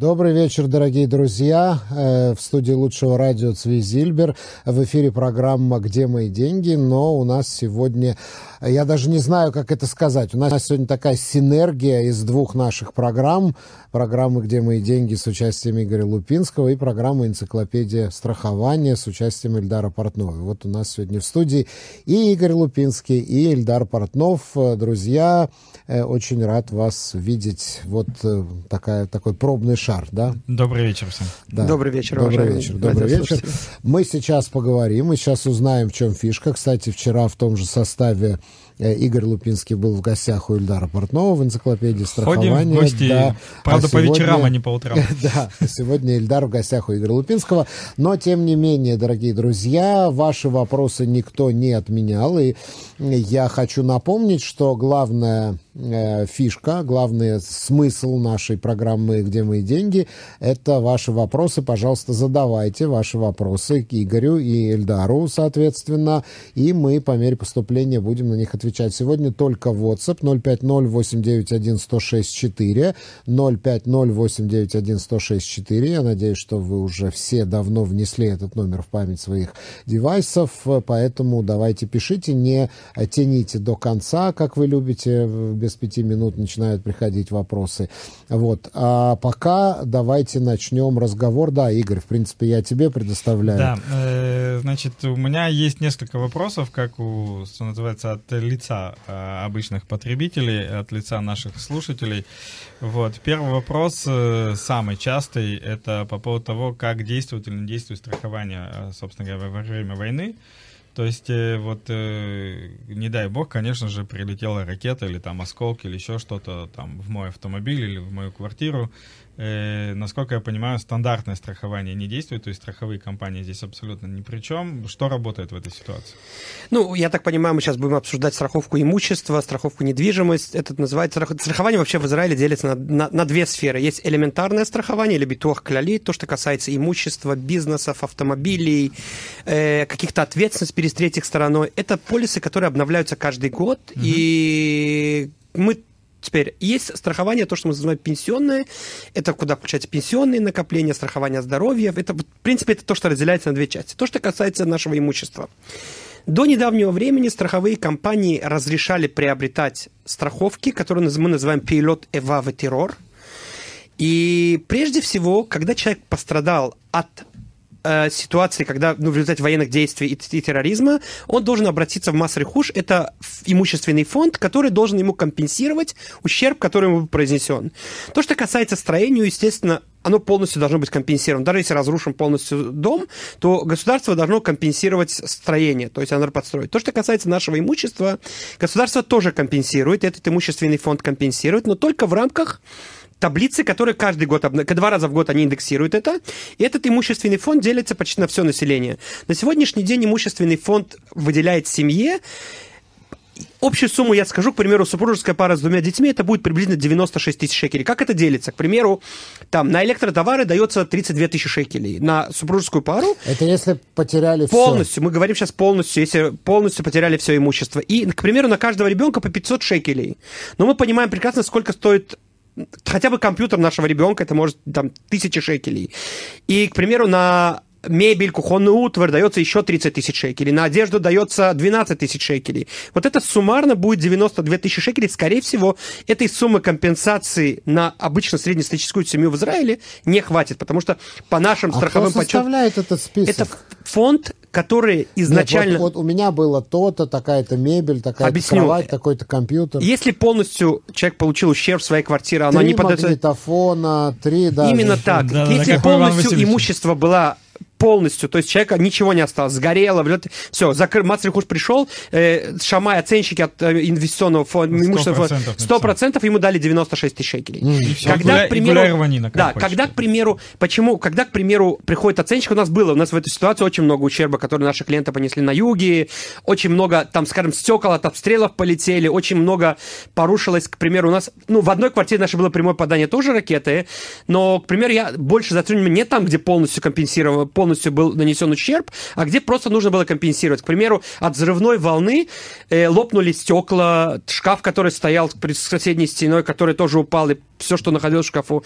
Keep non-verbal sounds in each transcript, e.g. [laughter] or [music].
Добрый вечер, дорогие друзья. Э, в студии лучшего радио Цви Зильбер. В эфире программа «Где мои деньги?». Но у нас сегодня я даже не знаю, как это сказать. У нас сегодня такая синергия из двух наших программ. Программы «Где мои деньги» с участием Игоря Лупинского и программа «Энциклопедия страхования» с участием Эльдара Портнова. Вот у нас сегодня в студии и Игорь Лупинский, и Эльдар Портнов. Друзья, э, очень рад вас видеть. Вот э, такая, такой пробный шар, да? Добрый вечер всем. Да. Добрый вечер, Добрый вечер, добрый вечер. Мы сейчас поговорим, мы сейчас узнаем, в чем фишка. Кстати, вчера в том же составе Э, Игорь Лупинский был в гостях у Ильдара Портнова в энциклопедии страхования. Ходим в гости, да. правда, а по сегодня... вечерам, а не по утрам. [laughs] да, сегодня Ильдар в гостях у Игоря Лупинского. Но, тем не менее, дорогие друзья, ваши вопросы никто не отменял. И я хочу напомнить, что главное фишка, главный смысл нашей программы «Где мои деньги» — это ваши вопросы. Пожалуйста, задавайте ваши вопросы к Игорю и Эльдару, соответственно, и мы по мере поступления будем на них отвечать. Сегодня только WhatsApp 050-891-1064, 050-891-1064. Я надеюсь, что вы уже все давно внесли этот номер в память своих девайсов, поэтому давайте пишите, не тяните до конца, как вы любите без пяти минут начинают приходить вопросы. Вот. А пока давайте начнем разговор. Да, Игорь, в принципе, я тебе предоставляю. Да, э, значит, у меня есть несколько вопросов, как у, что называется, от лица э, обычных потребителей, от лица наших слушателей. Вот. Первый вопрос, э, самый частый, это по поводу того, как действует или не действует страхование, собственно говоря, во время войны. То есть, э, вот, э, не дай бог, конечно же, прилетела ракета или там осколки или еще что-то там в мой автомобиль или в мою квартиру э, насколько я понимаю, стандартное страхование не действует, то есть страховые компании здесь абсолютно ни при чем. Что работает в этой ситуации? Ну, я так понимаю, мы сейчас будем обсуждать страховку имущества, страховку недвижимости. Это называется страхование вообще в Израиле делится на, на, на две сферы. Есть элементарное страхование или битуах кляли, то, что касается имущества, бизнесов, автомобилей, э, каких-то ответственностей перед третьей стороной. Это полисы, которые обновляются каждый год, угу. и мы Теперь есть страхование, то, что мы называем пенсионное. Это куда включается пенсионные накопления, страхование здоровья. Это, в принципе, это то, что разделяется на две части. То, что касается нашего имущества. До недавнего времени страховые компании разрешали приобретать страховки, которые мы называем пилот эва террор. И прежде всего, когда человек пострадал от э, ситуации, когда ну, в результате военных действий и, и терроризма, он должен обратиться в Масрихуш. Это имущественный фонд, который должен ему компенсировать ущерб, который ему произнесен. То, что касается строению, естественно, оно полностью должно быть компенсировано. Даже если разрушен полностью дом, то государство должно компенсировать строение, то есть оно подстроить. То, что касается нашего имущества, государство тоже компенсирует, этот имущественный фонд компенсирует, но только в рамках таблицы, которые каждый год, два раза в год они индексируют это, и этот имущественный фонд делится почти на все население. На сегодняшний день имущественный фонд выделяет семье Общую сумму я скажу, к примеру, супружеская пара с двумя детьми, это будет приблизительно 96 тысяч шекелей. Как это делится? К примеру, там на электротовары дается 32 тысячи шекелей. На супружескую пару... Это если потеряли полностью, все. Мы говорим сейчас полностью, если полностью потеряли все имущество. И, к примеру, на каждого ребенка по 500 шекелей. Но мы понимаем прекрасно, сколько стоит хотя бы компьютер нашего ребенка, это может там тысячи шекелей. И, к примеру, на мебель, кухонный утварь дается еще 30 тысяч шекелей, на одежду дается 12 тысяч шекелей. Вот это суммарно будет 92 тысячи шекелей. Скорее всего, этой суммы компенсации на обычно среднестатистическую семью в Израиле не хватит, потому что по нашим а страховым кто составляет подсчетам... этот список? Это фонд, который изначально... Нет, вот, вот у меня было то-то, такая-то мебель, такая-то кровать, такой-то компьютер. Если полностью человек получил ущерб в своей квартире, она не подается... магнитофона, три даже. Именно так. Да, Если да, полностью имущество было полностью, то есть человека ничего не осталось, сгорело, все, закры... Мацрихуш пришел, э, Шамай, оценщики от э, инвестиционного фонда, 100%, 100% ему дали 96 тысяч шекелей. Mm. Когда, к примеру, да, когда, к примеру, почему, когда, к примеру, приходит оценщик, у нас было, у нас в этой ситуации очень много ущерба, который наши клиенты понесли на юге, очень много, там, скажем, стекол от обстрелов полетели, очень много порушилось, к примеру, у нас, ну, в одной квартире наше было прямое попадание тоже ракеты, но, к примеру, я больше затруднил не там, где полностью компенсировал, полностью полностью был нанесен ущерб, а где просто нужно было компенсировать. К примеру, от взрывной волны э, лопнули стекла, шкаф, который стоял перед соседней стеной, который тоже упал, и все, что находилось в шкафу.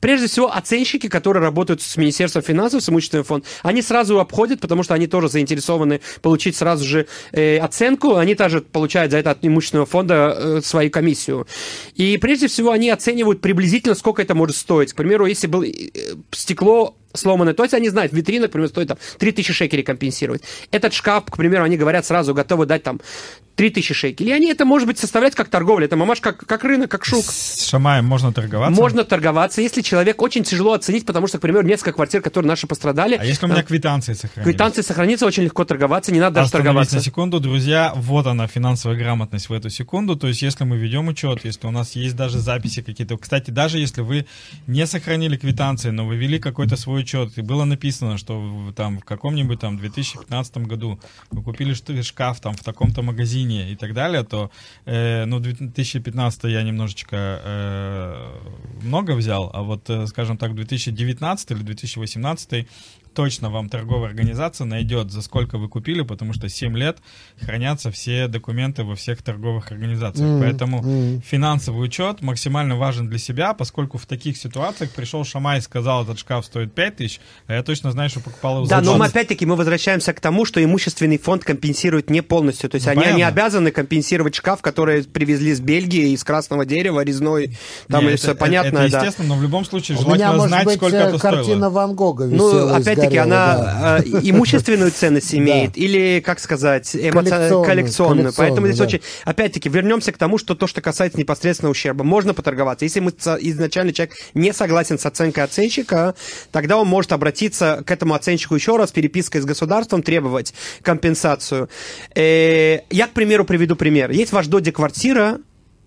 Прежде всего, оценщики, которые работают с Министерством финансов, с имущественным фондом, они сразу обходят, потому что они тоже заинтересованы получить сразу же э, оценку, они также получают за это от имущественного фонда э, свою комиссию. И прежде всего, они оценивают приблизительно, сколько это может стоить. К примеру, если было э, стекло сломанное. То есть они знают, витрина, к примеру, стоит там 3000 шекелей компенсировать. Этот шкаф, к примеру, они говорят сразу, готовы дать там 3000 шекелей. И они это, может быть, составлять как торговля. Это, мамаш, как, как рынок, как шук. С Шамаем можно торговаться? Можно торговаться, если человек очень тяжело оценить, потому что, к примеру, несколько квартир, которые наши пострадали. А если у меня квитанции сохранились? Квитанции сохранится, очень легко торговаться, не надо даже торговаться. на секунду, друзья, вот она, финансовая грамотность в эту секунду. То есть, если мы ведем учет, если у нас есть даже записи какие-то. Кстати, даже если вы не сохранили квитанции, но вы вели какой-то свой учет, и было написано, что там в каком-нибудь там 2015 году вы купили шкаф там в таком-то магазине и так далее, то, э, ну, 2015 я немножечко э, много взял, а вот, э, скажем так, 2019 или 2018 точно вам торговая организация найдет, за сколько вы купили, потому что 7 лет хранятся все документы во всех торговых организациях. Mm, Поэтому mm. финансовый учет максимально важен для себя, поскольку в таких ситуациях пришел Шамай и сказал, этот шкаф стоит 5 тысяч, а я точно знаю, что покупал его за Да, но мы опять-таки мы возвращаемся к тому, что имущественный фонд компенсирует не полностью. То есть ну, они, они обязаны компенсировать шкаф, который привезли с Бельгии, из красного дерева, резной. Там Нет, это, понятно. Это, естественно, да. но в любом случае желательно У меня, знать, быть, сколько это картина стоило. Ван Гога Ну, опять опять-таки, она э, [laughs] имущественную ценность имеет или, как сказать, коллекционную. коллекционную. Поэтому здесь очень... Опять-таки, вернемся к тому, что то, что касается непосредственно ущерба, можно поторговаться. Если мы изначально человек не согласен с оценкой оценщика, тогда он может обратиться к этому оценщику еще раз, перепиской с государством, требовать компенсацию. Э, я, к примеру, приведу пример. Есть в Аждоде квартира,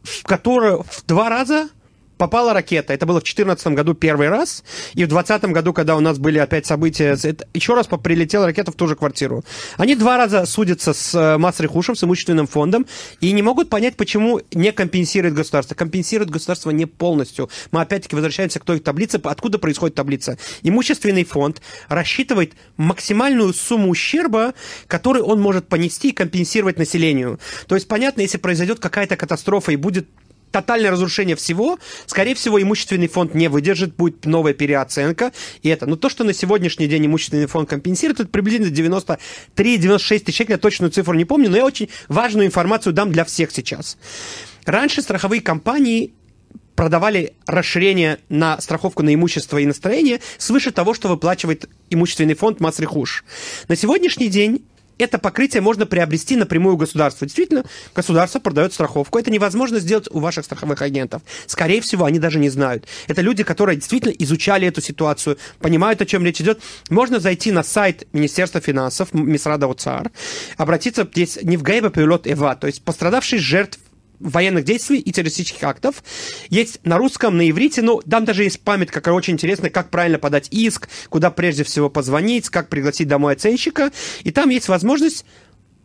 в которой в два раза попала ракета. Это было в 2014 году первый раз. И в 2020 году, когда у нас были опять события, это, еще раз прилетела ракета в ту же квартиру. Они два раза судятся с э, Масрихушем, с имущественным фондом, и не могут понять, почему не компенсирует государство. Компенсирует государство не полностью. Мы опять-таки возвращаемся к той таблице. Откуда происходит таблица? Имущественный фонд рассчитывает максимальную сумму ущерба, который он может понести и компенсировать населению. То есть, понятно, если произойдет какая-то катастрофа и будет тотальное разрушение всего, скорее всего, имущественный фонд не выдержит, будет новая переоценка. И это. Но то, что на сегодняшний день имущественный фонд компенсирует, это приблизительно 93-96 тысяч шекелей, я точную цифру не помню, но я очень важную информацию дам для всех сейчас. Раньше страховые компании продавали расширение на страховку на имущество и настроение свыше того, что выплачивает имущественный фонд Масрихуш. На сегодняшний день это покрытие можно приобрести напрямую у государства. Действительно, государство продает страховку. Это невозможно сделать у ваших страховых агентов. Скорее всего, они даже не знают. Это люди, которые действительно изучали эту ситуацию, понимают, о чем речь идет. Можно зайти на сайт Министерства финансов, Мисрада УЦАР, обратиться здесь не в Гейба пилот ЭВА, то есть пострадавший жертв военных действий и террористических актов. Есть на русском, на иврите, но там даже есть памятка, которая очень интересная, как правильно подать иск, куда прежде всего позвонить, как пригласить домой оценщика. И там есть возможность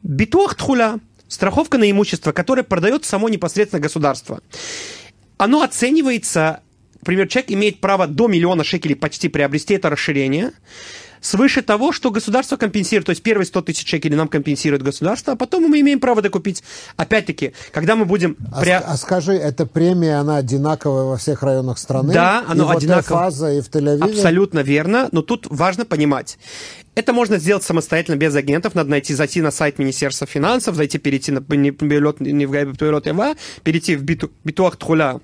битуах тхуля, страховка на имущество, которое продает само непосредственно государство. Оно оценивается, например, человек имеет право до миллиона шекелей почти приобрести это расширение, свыше того, что государство компенсирует. То есть первые 100 тысяч шекелей нам компенсирует государство, а потом мы имеем право докупить. Опять-таки, когда мы будем... А, при... а скажи, эта премия, она одинаковая во всех районах страны? Да, она одинаковая. И в Тель-Авиве? Абсолютно верно, но тут важно понимать. Это можно сделать самостоятельно, без агентов. Надо найти, зайти на сайт Министерства финансов, зайти, перейти на перейти в Битуах Тхуля,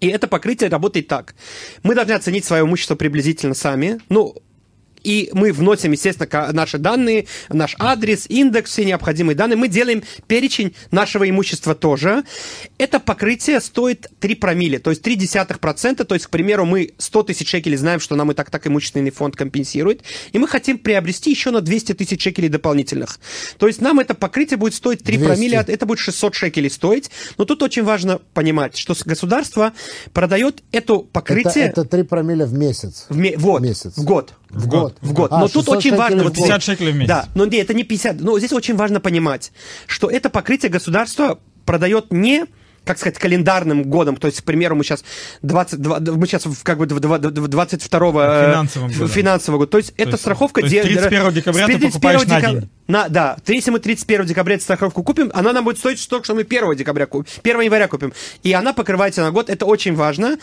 и это покрытие работает так. Мы должны оценить свое имущество приблизительно сами. Ну, и мы вносим, естественно, наши данные, наш адрес, индекс, все необходимые данные. Мы делаем перечень нашего имущества тоже. Это покрытие стоит 3 промилле, то есть 0,3%. То есть, к примеру, мы 100 тысяч шекелей знаем, что нам и так так имущественный фонд компенсирует. И мы хотим приобрести еще на 200 тысяч шекелей дополнительных. То есть нам это покрытие будет стоить 3 200. промилле, это будет 600 шекелей стоить. Но тут очень важно понимать, что государство продает это покрытие... Это, это 3 промилле в месяц. В, ме... вот, в месяц. В год. В год. В год. А, но тут очень важно... Вот 50 шекелей в месяц. Да, но нет, это не 50. Но здесь очень важно понимать, что это покрытие государства продает не как сказать, календарным годом. То есть, к примеру, мы сейчас 22, мы сейчас как бы 22 финансового года. финансового года. То есть, то это есть, страховка... То есть 31 декабря ты покупаешь декабря, на день. На, да, если мы 31 декабря эту страховку купим, она нам будет стоить столько, что мы 1 декабря купим, 1 января купим. И она покрывается на год, это очень важно.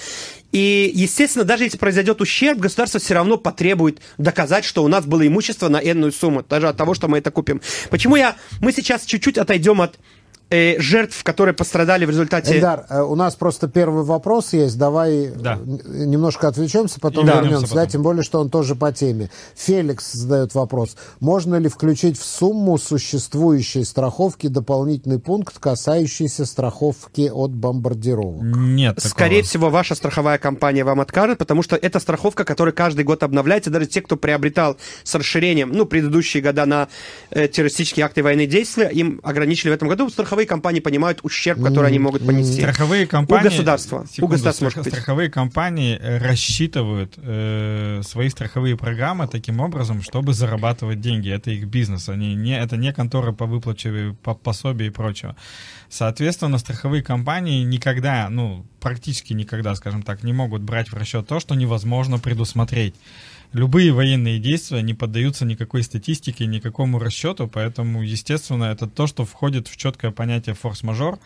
И, естественно, даже если произойдет ущерб, государство все равно потребует доказать, что у нас было имущество на энную сумму, даже от того, что мы это купим. Почему я... Мы сейчас чуть-чуть отойдем от э, жертв, которые пострадали в результате... Эльдар, э, у нас просто первый вопрос есть. Давай да. немножко отвлечемся, потом да, вернемся. Да, тем более, что он тоже по теме. Феликс задает вопрос. Можно ли включить в сумму существующей страховки дополнительный пункт, касающийся страховки от бомбардировок? Нет. Такого. Скорее всего, ваша страховая компания вам откажет, потому что это страховка, которая каждый год обновляется. Даже те, кто приобретал с расширением, ну, предыдущие года на э, террористические акты военные действия, им ограничили в этом году страховку страховые компании понимают ущерб, который они могут понести. Страховые компании... У государства. Секунду, у государства страх, страховые компании э, рассчитывают э, свои страховые программы таким образом, чтобы зарабатывать деньги. Это их бизнес. Они не, это не конторы по выплате по пособию и прочего. Соответственно, страховые компании никогда, ну, практически никогда, скажем так, не могут брать в расчет то, что невозможно предусмотреть любые военные действия не поддаются никакой статистике, никакому расчету, поэтому, естественно, это то, что входит в четкое понятие форс-мажор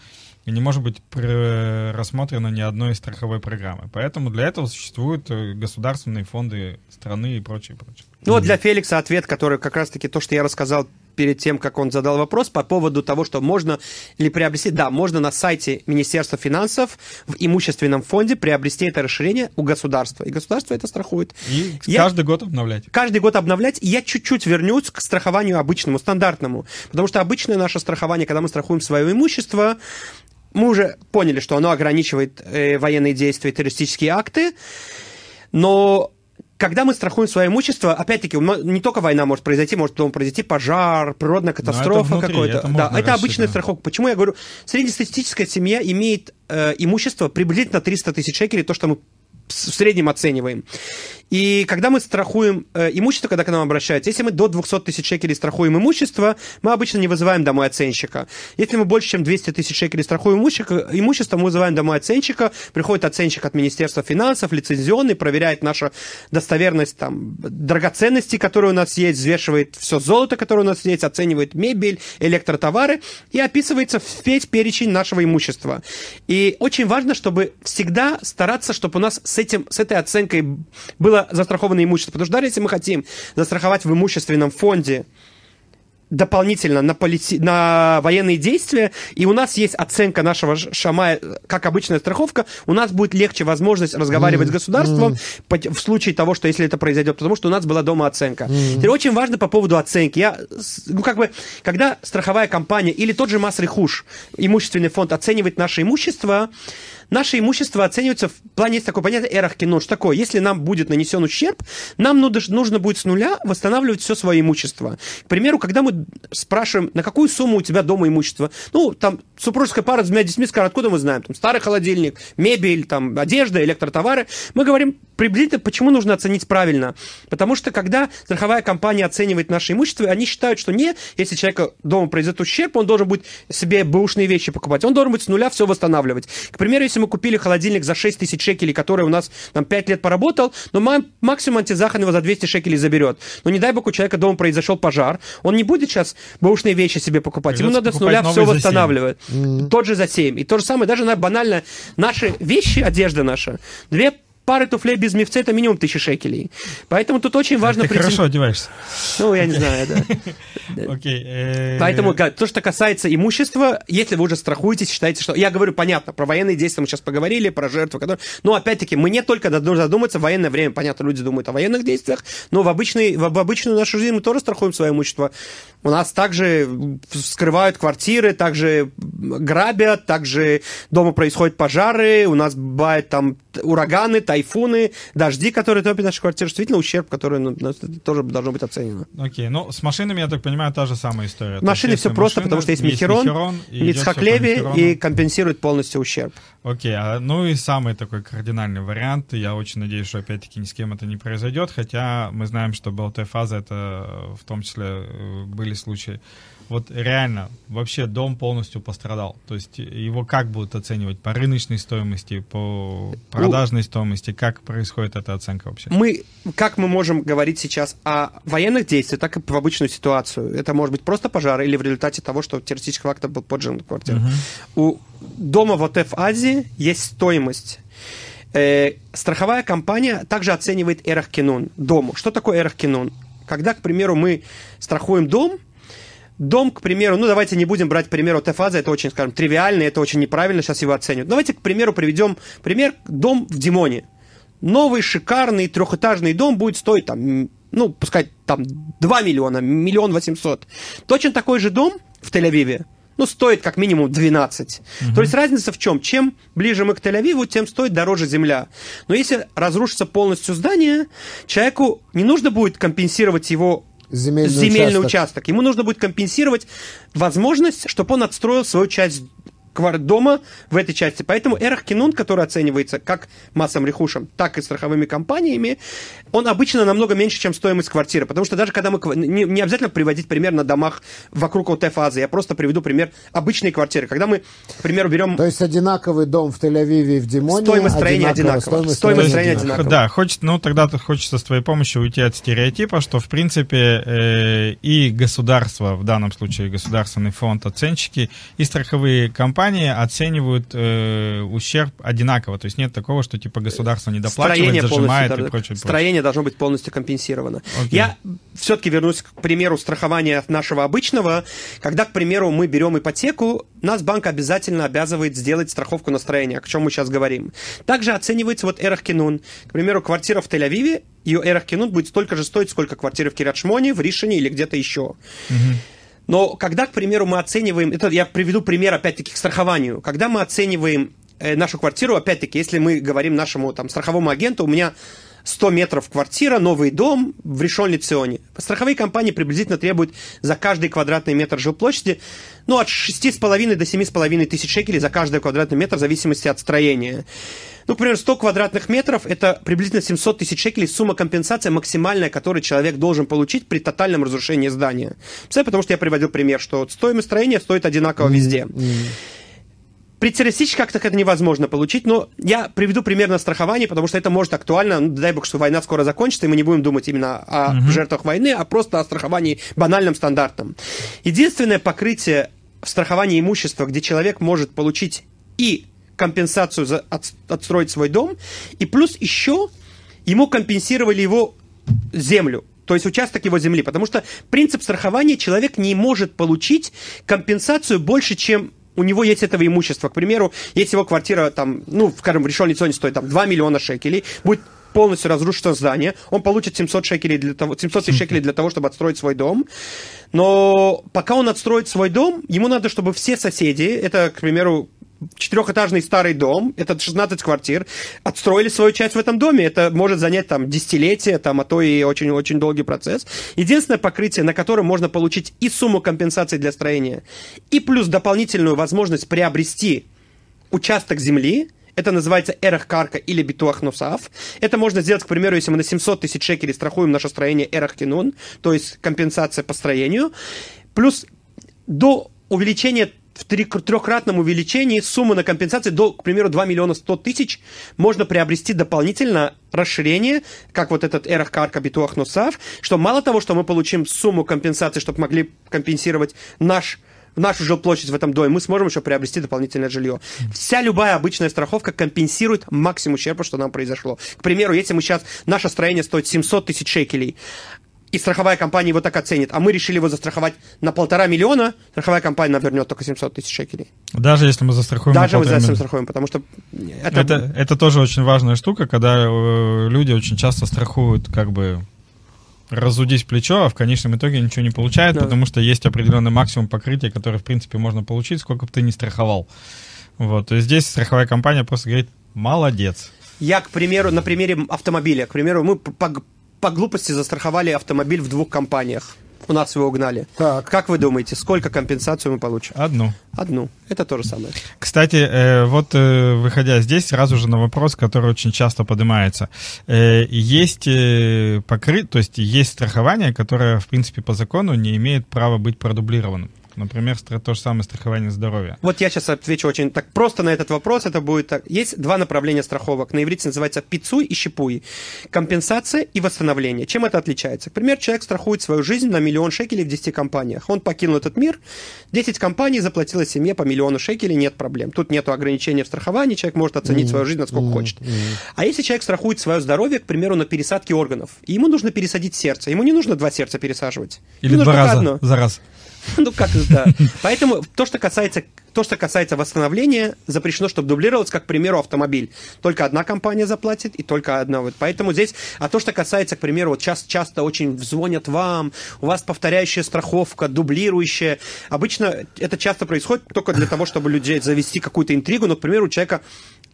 и не может быть рассмотрено ни одной страховой программы. Поэтому для этого существуют э, государственные фонды страны и прочее, прочее. Ну вот для Феликса ответ, который как раз-таки то, что я рассказал перед тем, как он задал вопрос по поводу того, что можно ли приобрести. Да, можно на сайте Министерства финансов в имущественном фонде приобрести это расширение у государства. И государство это страхует. И я, каждый год обновлять. Каждый год обновлять. И я чуть-чуть вернусь к страхованию обычному, стандартному. Потому что обычное наше страхование, когда мы страхуем свое имущество, мы уже поняли, что оно ограничивает э, военные действия, террористические акты, но когда мы страхуем свое имущество, опять-таки, не только война может произойти, может дома произойти пожар, природная катастрофа какой-то. Да, это обычная страховка. Почему я говорю, среднестатистическая семья имеет э, имущество приблизительно 300 тысяч шекелей, то, что мы в среднем оцениваем. И когда мы страхуем э, имущество, когда к нам обращаются, если мы до 200 тысяч шекелей страхуем имущество, мы обычно не вызываем домой оценщика. Если мы больше, чем 200 тысяч шекелей страхуем имущество, мы вызываем домой оценщика, приходит оценщик от Министерства финансов, лицензионный, проверяет нашу достоверность там, драгоценностей, которые у нас есть, взвешивает все золото, которое у нас есть, оценивает мебель, электротовары и описывается весь перечень нашего имущества. И очень важно, чтобы всегда стараться, чтобы у нас с, этим, с этой оценкой было застрахованное имущество. Потому что даже если мы хотим застраховать в имущественном фонде дополнительно на, полити... на военные действия, и у нас есть оценка нашего шамая, как обычная страховка, у нас будет легче возможность разговаривать mm. с государством mm. в случае того, что если это произойдет, потому что у нас была дома оценка. Mm. Теперь очень важно по поводу оценки. Я, ну, как бы, когда страховая компания или тот же Масрихуш, имущественный фонд, оценивает наше имущество, наше имущество оценивается в плане, есть такое понятие эрах кино, что такое, если нам будет нанесен ущерб, нам нужно будет с нуля восстанавливать все свое имущество. К примеру, когда мы спрашиваем, на какую сумму у тебя дома имущество, ну, там, супружеская пара с двумя детьми скажет, откуда мы знаем, там, старый холодильник, мебель, там, одежда, электротовары, мы говорим приблизительно, почему нужно оценить правильно. Потому что, когда страховая компания оценивает наше имущество, они считают, что не, если человека дома произойдет ущерб, он должен будет себе бэушные вещи покупать, он должен быть с нуля все восстанавливать. К примеру, если мы купили холодильник за 6 тысяч шекелей, который у нас там 5 лет поработал, но максимум антизахан его за 200 шекелей заберет. Но не дай бог у человека дома произошел пожар, он не будет сейчас бэушные вещи себе покупать. Придется Ему надо с нуля все восстанавливать. Mm-hmm. Тот же за 7. И то же самое, даже на банально наши вещи, одежда наша, две пары туфлей без мифца это минимум тысячи шекелей. Поэтому тут очень важно... Ты прийти... хорошо одеваешься. Ну, я не знаю, [laughs] да. Окей. Э, Поэтому то, что касается имущества, если вы уже страхуетесь, считаете, что... Я говорю, понятно, про военные действия мы сейчас поговорили, про жертвы, которые... Но, опять-таки, мы не только должны задуматься, в военное время, понятно, люди думают о военных действиях, но в, обычный, в обычную нашу жизнь мы тоже страхуем свое имущество. У нас также скрывают квартиры, также грабят, также дома происходят пожары, у нас бывают там ураганы, тайфуны, дожди, которые топят наши квартиры. Действительно, ущерб, который ну, тоже должно быть оценено. Окей, ну с машинами, я так понимаю, та же самая история. Машины все просто, машина, потому что есть Михерон, Михерон Мицхак Леви и компенсирует полностью ущерб. Окей, а, ну и самый такой кардинальный вариант, я очень надеюсь, что опять-таки ни с кем это не произойдет, хотя мы знаем, что БЛТ-фаза это в том числе э, были случаи вот реально вообще дом полностью пострадал. То есть его как будут оценивать? По рыночной стоимости, по продажной стоимости? Как происходит эта оценка вообще? Мы, как мы можем говорить сейчас о военных действиях, так и в обычную ситуацию? Это может быть просто пожар или в результате того, что террористический фактор был поджен квартира. Угу. У дома в ОТФ Азии есть стоимость Э, страховая компания также оценивает эрахкинун дому. Что такое эрахкинун? Когда, к примеру, мы страхуем дом, дом, к примеру, ну давайте не будем брать, к примеру, Тефаза, это очень, скажем, тривиально, это очень неправильно, сейчас его оценивают. Давайте, к примеру, приведем пример, дом в Димоне. Новый, шикарный, трехэтажный дом будет стоить там, ну, пускай там 2 миллиона, миллион восемьсот. Точно такой же дом в Тель-Авиве ну, стоит как минимум 12. Угу. То есть разница в чем? Чем ближе мы к Тель-Авиву, тем стоит дороже земля. Но если разрушится полностью здание, человеку не нужно будет компенсировать его земельный, земельный участок. участок. Ему нужно будет компенсировать возможность, чтобы он отстроил свою часть дома в этой части. Поэтому Эрах Кинун, который оценивается как массовым рехушем, так и страховыми компаниями, он обычно намного меньше, чем стоимость квартиры. Потому что даже когда мы... Не, не обязательно приводить пример на домах вокруг ОТ-фазы. Я просто приведу пример обычной квартиры. Когда мы, к примеру, берем... То есть одинаковый дом в Тель-Авиве и в Димоне... Стоимость строения одинакова. Стоимость, стоимость строения одинакова. Да, хочет, ну тогда хочется с твоей помощью уйти от стереотипа, что в принципе э, и государство, в данном случае государственный фонд, оценщики, и страховые компании компании оценивают э, ущерб одинаково. То есть нет такого, что типа государство не доплачивает, Строение зажимает и прочее. Строение должно быть полностью компенсировано. Okay. Я все-таки вернусь к примеру страхования нашего обычного. Когда, к примеру, мы берем ипотеку, нас банк обязательно обязывает сделать страховку на строение, о чем мы сейчас говорим. Также оценивается вот Эрахкинун. К примеру, квартира в Тель-Авиве, ее Эрахкинун будет столько же стоить, сколько квартира в Киратшмоне, в Ришине или где-то еще. Mm-hmm. Но когда, к примеру, мы оцениваем, это я приведу пример опять-таки к страхованию, когда мы оцениваем э, нашу квартиру, опять-таки, если мы говорим нашему там страховому агенту, у меня 100 метров квартира, новый дом в решон Ционе. Страховые компании приблизительно требуют за каждый квадратный метр жилплощади ну, от 6,5 до 7,5 тысяч шекелей за каждый квадратный метр в зависимости от строения. Ну, например, 100 квадратных метров – это приблизительно 700 тысяч шекелей, сумма компенсации максимальная, которую человек должен получить при тотальном разрушении здания. Потому что я приводил пример, что стоимость строения стоит одинаково везде. Mm-hmm. При террористических актах это невозможно получить, но я приведу пример на страхование, потому что это может актуально, ну, дай бог, что война скоро закончится, и мы не будем думать именно о mm-hmm. жертвах войны, а просто о страховании банальном, стандартном. Единственное покрытие в страховании имущества, где человек может получить и компенсацию за от, отстроить свой дом, и плюс еще ему компенсировали его землю, то есть участок его земли, потому что принцип страхования человек не может получить компенсацию больше, чем у него есть этого имущества. К примеру, если его квартира там, ну, скажем, в решенной зоне стоит там 2 миллиона шекелей, будет полностью разрушится здание, он получит 700 шекелей для того, 700 тысяч шекелей для того, чтобы отстроить свой дом. Но пока он отстроит свой дом, ему надо, чтобы все соседи, это, к примеру, четырехэтажный старый дом, это 16 квартир, отстроили свою часть в этом доме. Это может занять там десятилетия, там, а то и очень-очень долгий процесс. Единственное покрытие, на котором можно получить и сумму компенсации для строения, и плюс дополнительную возможность приобрести участок земли, это называется эрахкарка или битуах нусав. Это можно сделать, к примеру, если мы на 700 тысяч шекелей страхуем наше строение эрахтинун, то есть компенсация по строению. Плюс до увеличения в трехкратном увеличении суммы на компенсации до, к примеру, 2 миллиона 100 тысяч можно приобрести дополнительно расширение, как вот этот эрах карка битуах что мало того, что мы получим сумму компенсации, чтобы могли компенсировать наш нашу жилплощадь в этом доме, мы сможем еще приобрести дополнительное жилье. Вся любая обычная страховка компенсирует максимум ущерба, что нам произошло. К примеру, если мы сейчас, наше строение стоит 700 тысяч шекелей, и страховая компания его так оценит, а мы решили его застраховать на полтора миллиона, страховая компания нам вернет только 700 тысяч шекелей. Даже если мы застрахуем Даже мы застрахуем, потому что... Это... Это, это тоже очень важная штука, когда э, люди очень часто страхуют как бы разудить плечо, а в конечном итоге ничего не получают, да. потому что есть определенный максимум покрытия, который, в принципе, можно получить, сколько бы ты ни страховал. Вот. И здесь страховая компания просто говорит, молодец. Я, к примеру, на примере автомобиля, к примеру, мы по глупости застраховали автомобиль в двух компаниях. У нас его угнали. Так. Как вы думаете, сколько компенсацию мы получим? Одну. Одну. Это то же самое. Кстати, э, вот э, выходя здесь, сразу же на вопрос, который очень часто поднимается. Э, есть покрыт, то есть есть страхование, которое, в принципе, по закону не имеет права быть продублированным. Например, то же самое страхование здоровья. Вот я сейчас отвечу очень так просто на этот вопрос. Это будет так. Есть два направления страховок. На иврите называется пицуй и щипуй. Компенсация и восстановление. Чем это отличается? К примеру, человек страхует свою жизнь на миллион шекелей в 10 компаниях. Он покинул этот мир, 10 компаний заплатила семье по миллиону шекелей, нет проблем. Тут нет ограничения в страховании, человек может оценить свою жизнь насколько хочет. А если человек страхует свое здоровье, к примеру, на пересадке органов, и ему нужно пересадить сердце, ему не нужно два сердца пересаживать. Или Ему два нужно раза одно. за раз. Ну, как да. Поэтому то, что касается то, что касается восстановления, запрещено, чтобы дублировалось, как, к примеру, автомобиль. Только одна компания заплатит, и только одна. Вот. Поэтому здесь... А то, что касается, к примеру, вот часто, часто очень звонят вам, у вас повторяющая страховка, дублирующая. Обычно это часто происходит только для того, чтобы людей завести какую-то интригу. Но, к примеру, у человека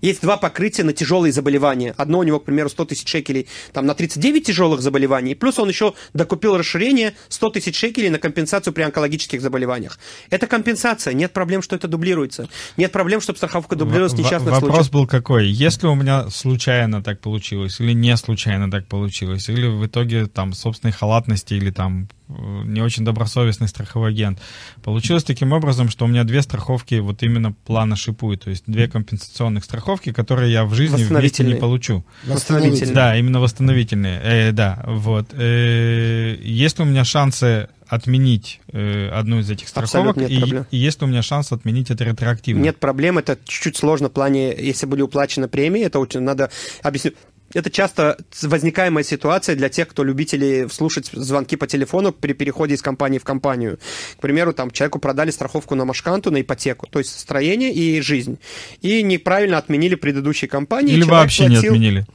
есть два покрытия на тяжелые заболевания. Одно у него, к примеру, 100 тысяч шекелей там, на 39 тяжелых заболеваний, плюс он еще докупил расширение 100 тысяч шекелей на компенсацию при онкологических заболеваниях. Это компенсация, нет проблем, что это дублируется. Нет проблем, чтобы страховка дублировалась в несчастных Вопрос случаях. был какой? Если у меня случайно так получилось, или не случайно так получилось, или в итоге там собственной халатности, или там не очень добросовестный страховой агент. Получилось таким образом, что у меня две страховки вот именно плана шипуют, то есть две компенсационных страховки, которые я в жизни вместе не получу. Восстановительные. Да, именно восстановительные. Э, да, вот. Э, есть ли у меня шансы отменить э, одну из этих страховок? И, проблем. и есть ли у меня шанс отменить это ретроактивно? Нет проблем, это чуть-чуть сложно в плане, если были уплачены премии, это очень надо объяснить. Это часто возникаемая ситуация для тех, кто любители слушать звонки по телефону при переходе из компании в компанию. К примеру, там человеку продали страховку на машканту, на ипотеку, то есть строение и жизнь. И неправильно отменили предыдущие компании. Или вообще не платил- отменили?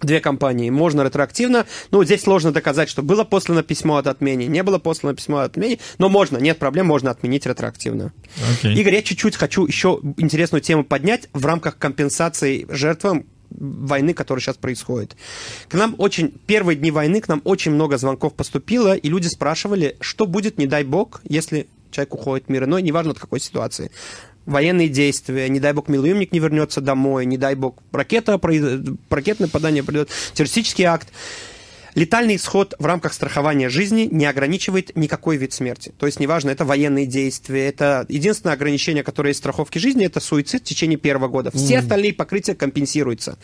Две компании. Можно ретроактивно. Ну, здесь сложно доказать, что было послано письмо от отмене, не было послано письмо от отмене, но можно, нет проблем, можно отменить ретроактивно. Окей. Игорь, я чуть-чуть хочу еще интересную тему поднять в рамках компенсации жертвам войны, которая сейчас происходит. К нам очень, первые дни войны к нам очень много звонков поступило, и люди спрашивали, что будет, не дай бог, если человек уходит в мир иной, неважно от какой ситуации. Военные действия, не дай бог милуемник не вернется домой, не дай бог ракета, ракетное нападание придет, террористический акт. Летальный исход в рамках страхования жизни не ограничивает никакой вид смерти. То есть, неважно, это военные действия, это единственное ограничение, которое есть в страховке жизни, это суицид в течение первого года. Все остальные покрытия компенсируются.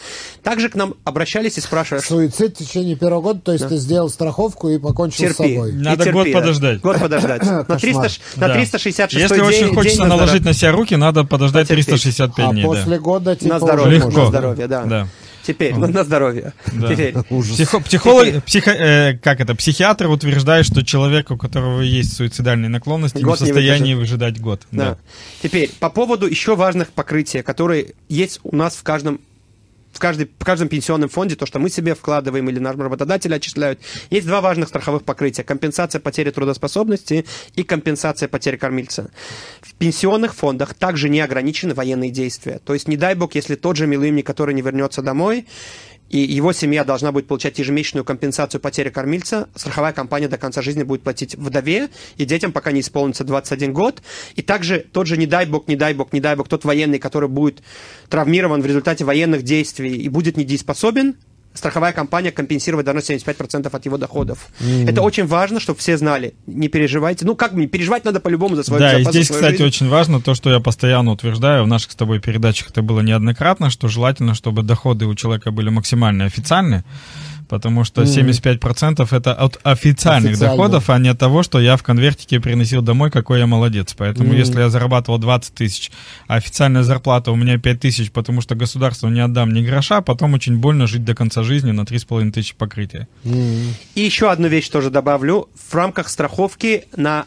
Также к нам обращались и спрашивали, Суицид в течение первого года, то есть ты сделал страховку и покончил с терпи. собой. И Надо терпи, год да. подождать. Год подождать. [laughs] На, 300, ш- на Да. 366 Если день, очень хочется день наложить на себя руки, надо подождать Потерпеть. 365 А дней. да. после года типа На здоровье, Легко. на здоровье, да. Да. Теперь, на, на здоровье. Да. Теперь. Ужас. Психо- психолог, психо- э, как это, психиатр утверждает, что человек, у которого есть суицидальные наклонности, не в не состоянии выжидать год. Да. Да. Теперь, по поводу еще важных покрытий, которые есть у нас в каждом в, каждой, в каждом пенсионном фонде, то, что мы себе вкладываем или наш работодатель отчисляют, есть два важных страховых покрытия. Компенсация потери трудоспособности и компенсация потери кормильца. В пенсионных фондах также не ограничены военные действия. То есть, не дай бог, если тот же милуимник, который не вернется домой, и его семья должна будет получать ежемесячную компенсацию потери кормильца, страховая компания до конца жизни будет платить вдове и детям, пока не исполнится 21 год. И также тот же, не дай бог, не дай бог, не дай бог, тот военный, который будет травмирован в результате военных действий и будет недееспособен, страховая компания компенсировать должна 75% от его доходов. Это очень важно, чтобы все знали. Не переживайте. Ну, как бы не переживать надо по-любому за свою Да, и здесь, кстати, жизнь. очень важно то, что я постоянно утверждаю, в наших с тобой передачах это было неоднократно, что желательно, чтобы доходы у человека были максимально официальные, потому что 75% это от официальных Официально. доходов, а не от того, что я в конвертике приносил домой, какой я молодец. Поэтому если я зарабатывал 20 тысяч, а официальная зарплата у меня 5 тысяч, потому что государству не отдам ни гроша, потом очень больно жить до конца жизни на 3,5 тысячи покрытия. И еще одну вещь тоже добавлю. В рамках страховки на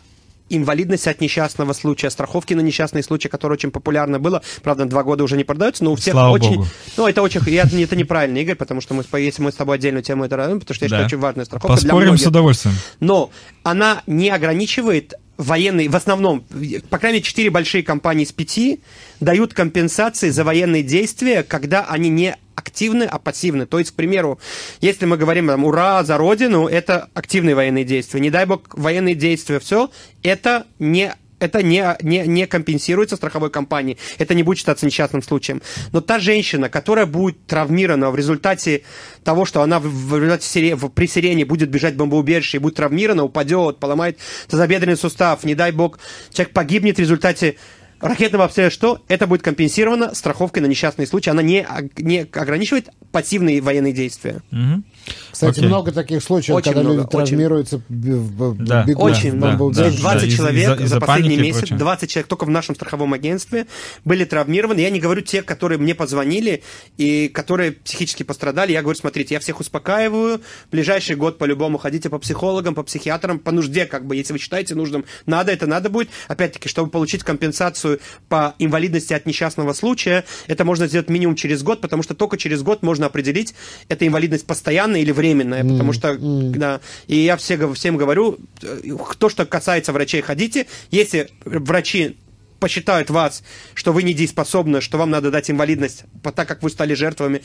инвалидность от несчастного случая, страховки на несчастные случаи, которые очень популярно было, правда, два года уже не продаются, но у всех Слава очень... богу. Ну, это очень... Я, это неправильно, Игорь, потому что мы, если мы с тобой отдельную тему это потому что я Да. считаю, очень важная страховка для Поспорим многих. с удовольствием. Но она не ограничивает военные, в основном, по крайней мере, четыре большие компании из пяти дают компенсации за военные действия, когда они не активны, а пассивны. То есть, к примеру, если мы говорим там, «Ура за Родину», это активные военные действия. Не дай бог, военные действия, все, это не это не, не, не компенсируется страховой компанией, это не будет считаться несчастным случаем. Но та женщина, которая будет травмирована в результате того, что она в, в результате в, при сирене будет бежать в бомбоубежище и будет травмирована, упадет, поломает тазобедренный сустав, не дай бог, человек погибнет в результате ракетного обстрела, что это будет компенсировано страховкой на несчастный случай. Она не, не ограничивает пассивные военные действия. Мгм. Кстати, Окей. много таких случаев, Очень когда много, люди очень. травмируются, Да. бегут Очень в много. Да, 20 из-за- человек из-за за последний месяц, прочее. 20 человек только в нашем страховом агентстве были травмированы. Я не говорю те, которые мне позвонили и которые психически пострадали. Я говорю, смотрите, я всех успокаиваю. В ближайший год по-любому ходите по психологам, по психиатрам, по нужде, как бы, если вы считаете нужным. Надо, это надо будет. Опять-таки, чтобы получить компенсацию по инвалидности от несчастного случая, это можно сделать минимум через год, потому что только через год можно определить, это инвалидность постоянная или временная, потому что, да, и я все, всем говорю, э, то, что касается врачей, ходите, если врачи посчитают вас, что вы недееспособны, что вам надо дать инвалидность, так как вы стали жертвами,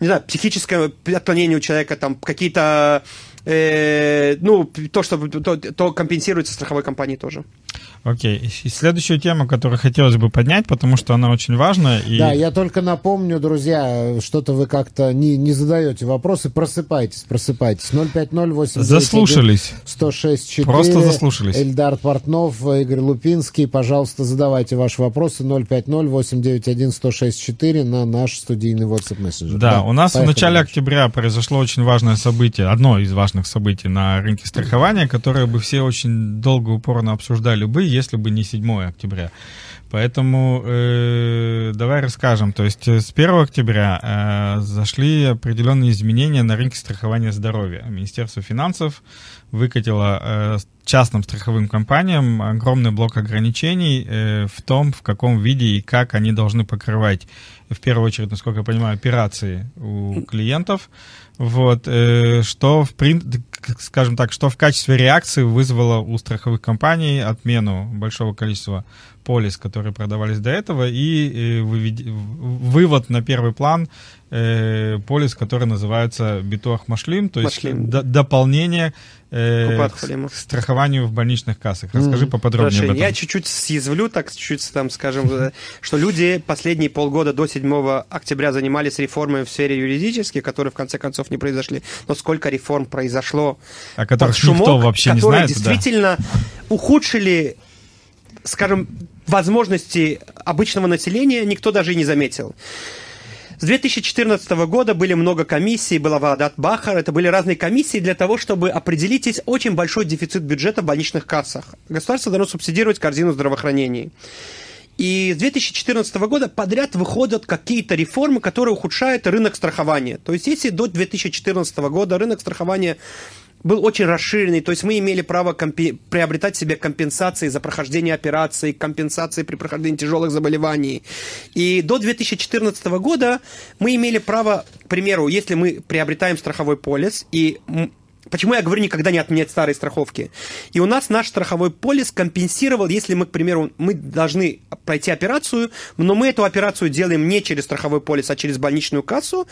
не знаю, психическое отклонение у человека, там, какие-то, э, ну, то, что, то, то компенсируется страховой компанией тоже. Окей. И следующую тему, которую хотелось бы поднять, потому что она очень важная. И... Да, я только напомню, друзья, что-то вы как-то не, не задаете вопросы. Просыпайтесь, просыпайтесь. 050 Заслушались. 106 4. Просто заслушались. Эльдар Портнов, Игорь Лупинский. Пожалуйста, задавайте ваши вопросы. 050 891 106 4 на наш студийный WhatsApp мессенджер. Да, у нас в начале октября произошло очень важное событие, одно из важных событий на рынке страхования, которое бы все очень долго упорно обсуждали бы, если бы не 7 октября. Поэтому э, давай расскажем. То есть э, с 1 октября э, зашли определенные изменения на рынке страхования здоровья. Министерство финансов выкатило э, частным страховым компаниям огромный блок ограничений э, в том, в каком виде и как они должны покрывать, в первую очередь, насколько я понимаю, операции у клиентов. Вот, э, что, в прин- к- скажем так, что в качестве реакции вызвало у страховых компаний отмену большого количества полис, которые продавались до этого, и э, вывед- вывод на первый план э, полис, который называется Битуах Машлим, то есть Машлим. д- дополнение э, к, к страхованию в больничных кассах. Расскажи Мгм. поподробнее Хорошо, об этом. я чуть-чуть съязвлю, так чуть-чуть там скажем, э, что люди последние полгода до 7 октября занимались реформой в сфере юридической, которые в конце концов не произошли. Но сколько реформ произошло О которых шумок, никто вообще не которые знает. да. действительно ухудшили, скажем, возможности обычного населения, никто даже и не заметил. С 2014 года были много комиссий, была Вадат Бахар, это были разные комиссии для того, чтобы определить, есть очень большой дефицит бюджета в больничных кассах. Государство должно субсидировать корзину здравоохранения. И с 2014 года подряд выходят какие-то реформы, которые ухудшают рынок страхования. То есть если до 2014 года рынок страхования был очень расширенный, то есть мы имели право компи- приобретать себе компенсации за прохождение операций, компенсации при прохождении тяжелых заболеваний. И до 2014 года мы имели право, к примеру, если мы приобретаем страховой полис, и Почему я говорю никогда не отменять старые страховки? И у нас наш страховой полис компенсировал, если мы, к примеру, мы должны пройти операцию, но мы эту операцию делаем не через страховой полис, а через больничную кассу,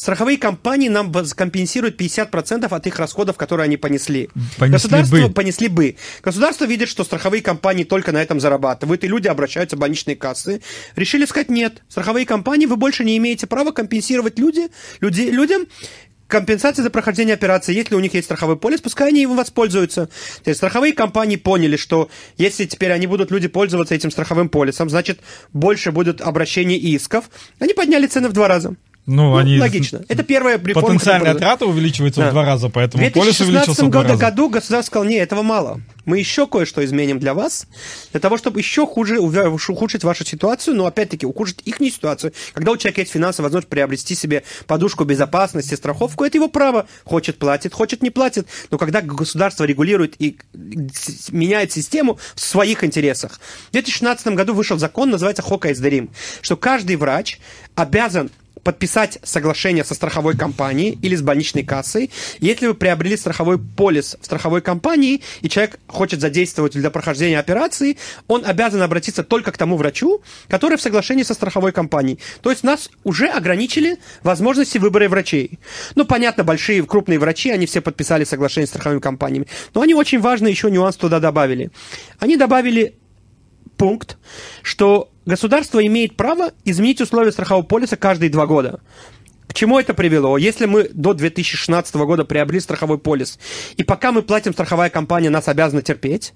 страховые компании нам компенсируют 50% от их расходов, которые они понесли. Понесли Государство бы. понесли бы. Государство видит, что страховые компании только на этом зарабатывают, и люди обращаются в больничные кассы. Решили сказать, нет, страховые компании, вы больше не имеете права компенсировать люди, люди, людям компенсации за прохождение операции. Если у них есть страховой полис, пускай они им воспользуются. То есть страховые компании поняли, что если теперь они будут люди пользоваться этим страховым полисом, значит, больше будет обращений и исков. Они подняли цены в два раза. Ну, Ну, они... логично. Это первая реформа. Потенциальная трата увеличивается Да. в два раза, поэтому 2016 в два году, раза. году государство сказало, не, этого мало. Мы еще кое-что изменим для вас, для того, чтобы еще хуже ухудшить вашу ситуацию, но опять-таки ухудшить их ситуацию. Когда у человека есть финансовая возможность приобрести себе подушку безопасности, страховку, это его право. Хочет платит, хочет не платит. Но когда государство регулирует и меняет систему в своих интересах. В 2016 году вышел закон, называется Хока Эсдерим, что каждый врач обязан подписать соглашение со страховой компанией или с больничной кассой. Если вы приобрели страховой полис в страховой компании, и человек хочет задействовать для прохождения операции, он обязан обратиться только к тому врачу, который в соглашении со страховой компанией. То есть нас уже ограничили возможности выбора врачей. Ну, понятно, большие, крупные врачи, они все подписали соглашение с страховыми компаниями. Но они очень важный еще нюанс туда добавили. Они добавили пункт, что государство имеет право изменить условия страхового полиса каждые два года. К чему это привело? Если мы до 2016 года приобрели страховой полис, и пока мы платим, страховая компания нас обязана терпеть,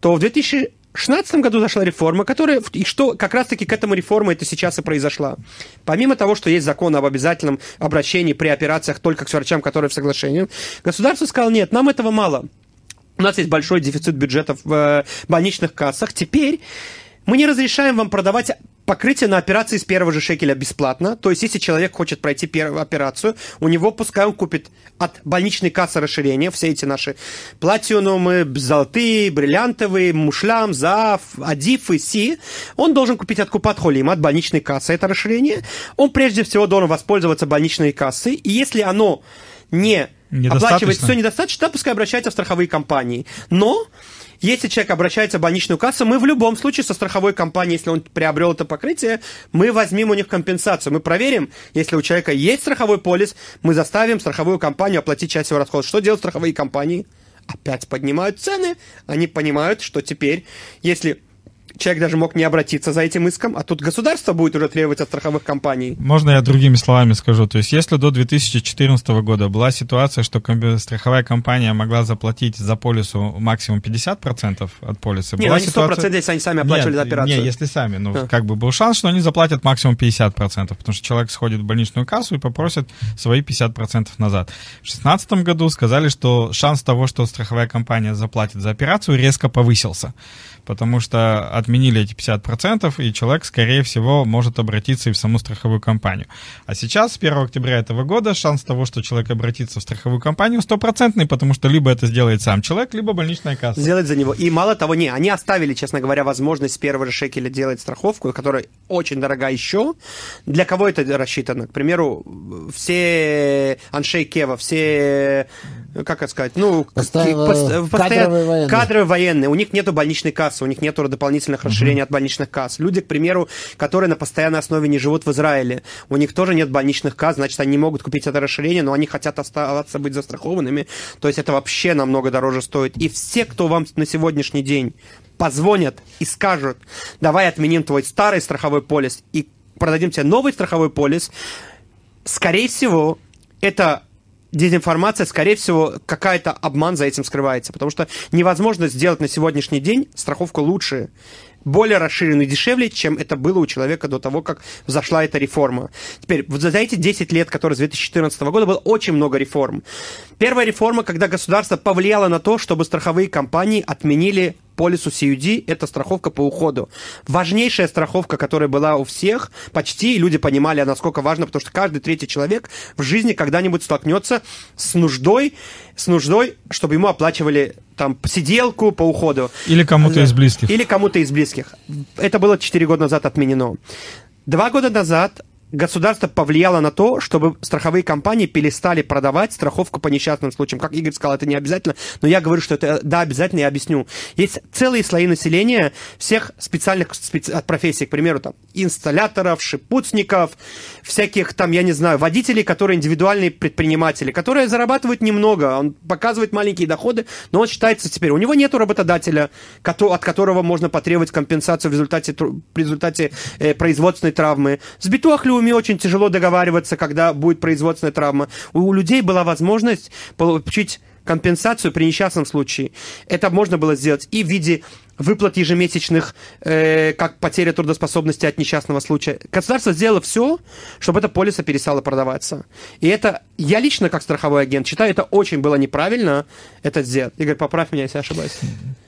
то в 2016 году зашла реформа, которая, и что как раз-таки к этому реформе это сейчас и произошла. Помимо того, что есть закон об обязательном обращении при операциях только к врачам, которые в соглашении, государство сказало, нет, нам этого мало. У нас есть большой дефицит бюджета в э, больничных кассах. Теперь мы не разрешаем вам продавать покрытие на операции с первого же шекеля бесплатно. То есть, если человек хочет пройти первую операцию, у него пускай он купит от больничной кассы расширения, все эти наши платинумы, золотые, бриллиантовые, мушлям, заав, адиф и си, он должен купить от Купат Холима, от больничной кассы это расширение. Он прежде всего должен воспользоваться больничной кассой, и если оно не оплачивает все недостаточно, то пускай обращается в страховые компании. Но если человек обращается в больничную кассу, мы в любом случае со страховой компанией, если он приобрел это покрытие, мы возьмем у них компенсацию. Мы проверим, если у человека есть страховой полис, мы заставим страховую компанию оплатить часть его расходов. Что делают страховые компании? Опять поднимают цены. Они понимают, что теперь, если человек даже мог не обратиться за этим иском, а тут государство будет уже требовать от страховых компаний. Можно я другими словами скажу? То есть, если до 2014 года была ситуация, что страховая компания могла заплатить за полису максимум 50% от полиса, не, была они 100%, ситуация... если они сами оплачивали Нет, операцию. Не, если сами. Ну, А. как бы был шанс, что они заплатят максимум 50%, потому что человек сходит в больничную кассу и попросит свои 50% назад. В 2016 году сказали, что шанс того, что страховая компания заплатит за операцию, резко повысился потому что отменили эти 50%, и человек, скорее всего, может обратиться и в саму страховую компанию. А сейчас, с 1 октября этого года, шанс того, что человек обратится в страховую компанию, стопроцентный, потому что либо это сделает сам человек, либо больничная касса. Сделать за него. И мало того, не, они оставили, честно говоря, возможность с первого же шекеля делать страховку, которая очень дорога еще. Для кого это рассчитано? К примеру, все аншей Кева, все, как это сказать, ну, Постоянно- пос- кадровые военные. кадровые военные, у них нету больничной кассы, у них нету дополнительных расширений от больничных касс. Люди, к примеру, которые на постоянной основе не живут в Израиле, у них тоже нет больничных касс, значит, они не могут купить это расширение, но они хотят оставаться быть застрахованными, то есть это вообще намного дороже стоит. И все, кто вам на сегодняшний день позвонят и скажут, давай отменим твой старый страховой полис и продадим тебе новый страховой полис, скорее всего, это дезинформация, скорее всего, какая-то обман за этим скрывается. Потому что невозможно сделать на сегодняшний день страховку лучше, более расширенную и дешевле, чем это было у человека до того, как взошла эта реформа. Теперь, за эти 10 лет, которые с 2014 года, было очень много реформ. Первая реформа, когда государство повлияло на то, чтобы страховые компании отменили полису CUD, это страховка по уходу. Важнейшая страховка, которая была у всех, почти и люди понимали, насколько важно, потому что каждый третий человек в жизни когда-нибудь столкнется с нуждой, с нуждой, чтобы ему оплачивали там сиделку по уходу. Или кому-то из близких. Или кому-то из близких. Это было 4 года назад отменено. Два года назад государство повлияло на то, чтобы страховые компании перестали продавать страховку по несчастным случаям. Как Игорь сказал, это не обязательно, но я говорю, что это, да, обязательно, я объясню. Есть целые слои населения всех специальных специ- профессий, к примеру, там, инсталляторов, шипуцников, всяких там, я не знаю, водителей, которые индивидуальные предприниматели, которые зарабатывают немного, он показывает маленькие доходы, но он считается теперь, у него нет работодателя, от которого можно потребовать компенсацию в результате, в результате э, производственной травмы. С Битуахлеуми очень тяжело договариваться, когда будет производственная травма. У людей была возможность получить компенсацию при несчастном случае. Это можно было сделать и в виде выплат ежемесячных, э, как потеря трудоспособности от несчастного случая. Государство сделало все, чтобы эта полиса перестала продаваться. И это, я лично, как страховой агент, считаю, это очень было неправильно это сделать. Игорь, поправь меня, если я ошибаюсь.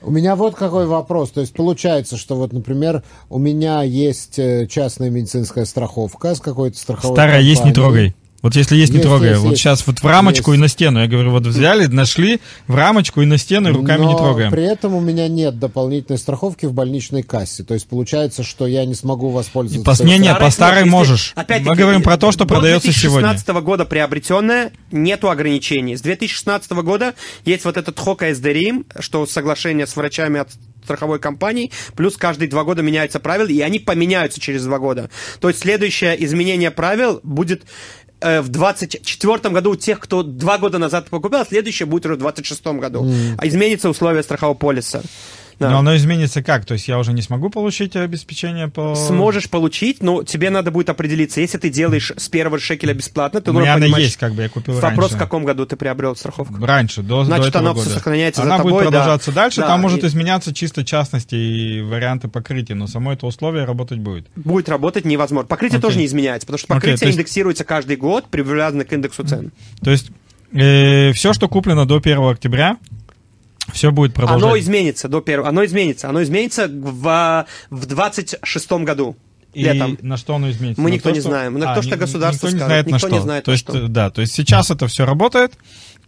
У меня вот какой вопрос. То есть получается, что вот, например, у меня есть э, частная медицинская страховка с какой-то страховой Старая есть, не компанией. трогай. Вот если есть, не Есть, трогай. есть, вот есть. сейчас вот в рамочку Есть. и на стену. Я говорю, вот взяли, нашли в рамочку и на стену, и руками Но не трогаем. при этом у меня нет дополнительной страховки в больничной кассе. То есть получается, что я не смогу воспользоваться... По- не, не, по старой если- можешь. опять-таки, Мы говорим про то, что продается сегодня. 2016 года приобретенное, нету ограничений. С 2016 года есть вот этот ХОК СДРИМ, что соглашение с врачами от страховой компании, плюс каждые два года меняются правила, и они поменяются через два года. То есть следующее изменение правил будет в 24 году у тех, кто два года назад покупал, следующее будет уже в 26 году. А изменится условия страхового полиса. Да. Но оно изменится как? То есть я уже не смогу получить обеспечение по... Сможешь получить, но тебе надо будет определиться. Если ты делаешь с первого шекеля бесплатно, ты должен она понимать... есть, как бы я купил Вопрос, раньше. в каком году ты приобрел страховку? Раньше, до, Значит, до она года. сохраняется за Она тобой, будет да. продолжаться дальше, Да, там может и- изменяться чисто частности и варианты покрытия, но само это условие работать будет. Будет работать невозможно. Покрытие Окей. тоже не изменяется, потому что покрытие то есть- индексируется каждый год, привязано к индексу цен. То есть все, что куплено до 1 октября, все будет продолжать. Оно изменится до первого. Оно изменится. Оно изменится в, в 26 году. И Летом. на что оно изменится? Мы На никто то, не что- знаем. На А, то, что ни- государство никто не скажет. знает на Никто не что. знает то на есть, что. да, то есть сейчас это все работает.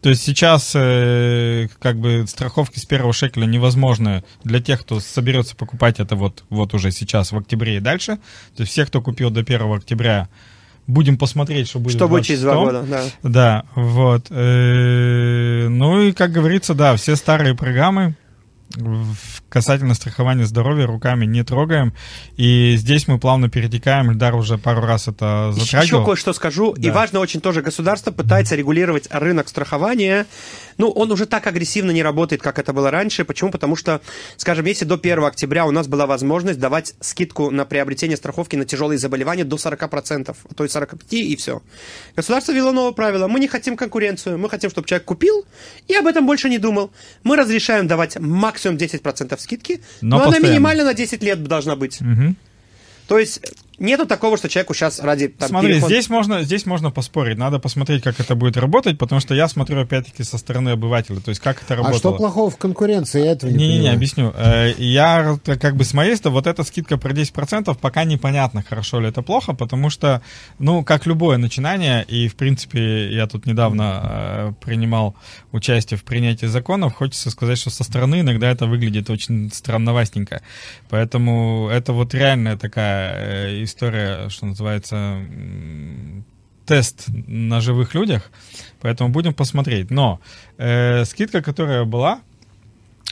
То есть сейчас э, как бы страховки с первого шекеля невозможны для тех, кто соберется покупать это вот, вот уже сейчас в октябре и дальше. То есть все, кто купил до 1 октября, будем посмотреть, что будет Что будет через два 26-м. года, да. Да, вот. Э, Ну и, как говорится, да, все старые программы касательно страхования здоровья руками не трогаем. И здесь мы плавно перетекаем. Ильдар уже пару раз это Еще затрагивал. кое-что скажу. И Да. важно очень тоже, государство пытается регулировать рынок страхования. Ну, он уже так агрессивно не работает, как это было раньше. Почему? Потому что, скажем, если до 1 октября у нас была возможность давать скидку на приобретение страховки на тяжелые заболевания до 40%, а то и 45%, и все. Государство ввело новое правило. Мы не хотим конкуренцию. Мы хотим, чтобы человек купил и об этом больше не думал. Мы разрешаем давать максимум 10% скидки, Но но, она минимально на 10 лет должна быть. Мгм. То есть нету такого, что человеку сейчас ради там, Смотри, перехода- здесь можно, здесь можно поспорить. Надо посмотреть, как это будет работать, потому что я смотрю опять-таки со стороны обывателя. То есть как это А работало. что плохого в конкуренции? Я этого не Не-не-не, понимаю. объясню. Э, Я э, как бы с моей стороны, вот эта скидка про 10% пока непонятно, хорошо ли это плохо, потому что, ну, как любое начинание, и, в принципе, я тут недавно э, принимал участие в принятии законов, хочется сказать, что со стороны иногда это выглядит очень странновастенько. Поэтому это вот реальная такая история, что называется, тест на живых людях, поэтому будем посмотреть. Но э, скидка, которая была,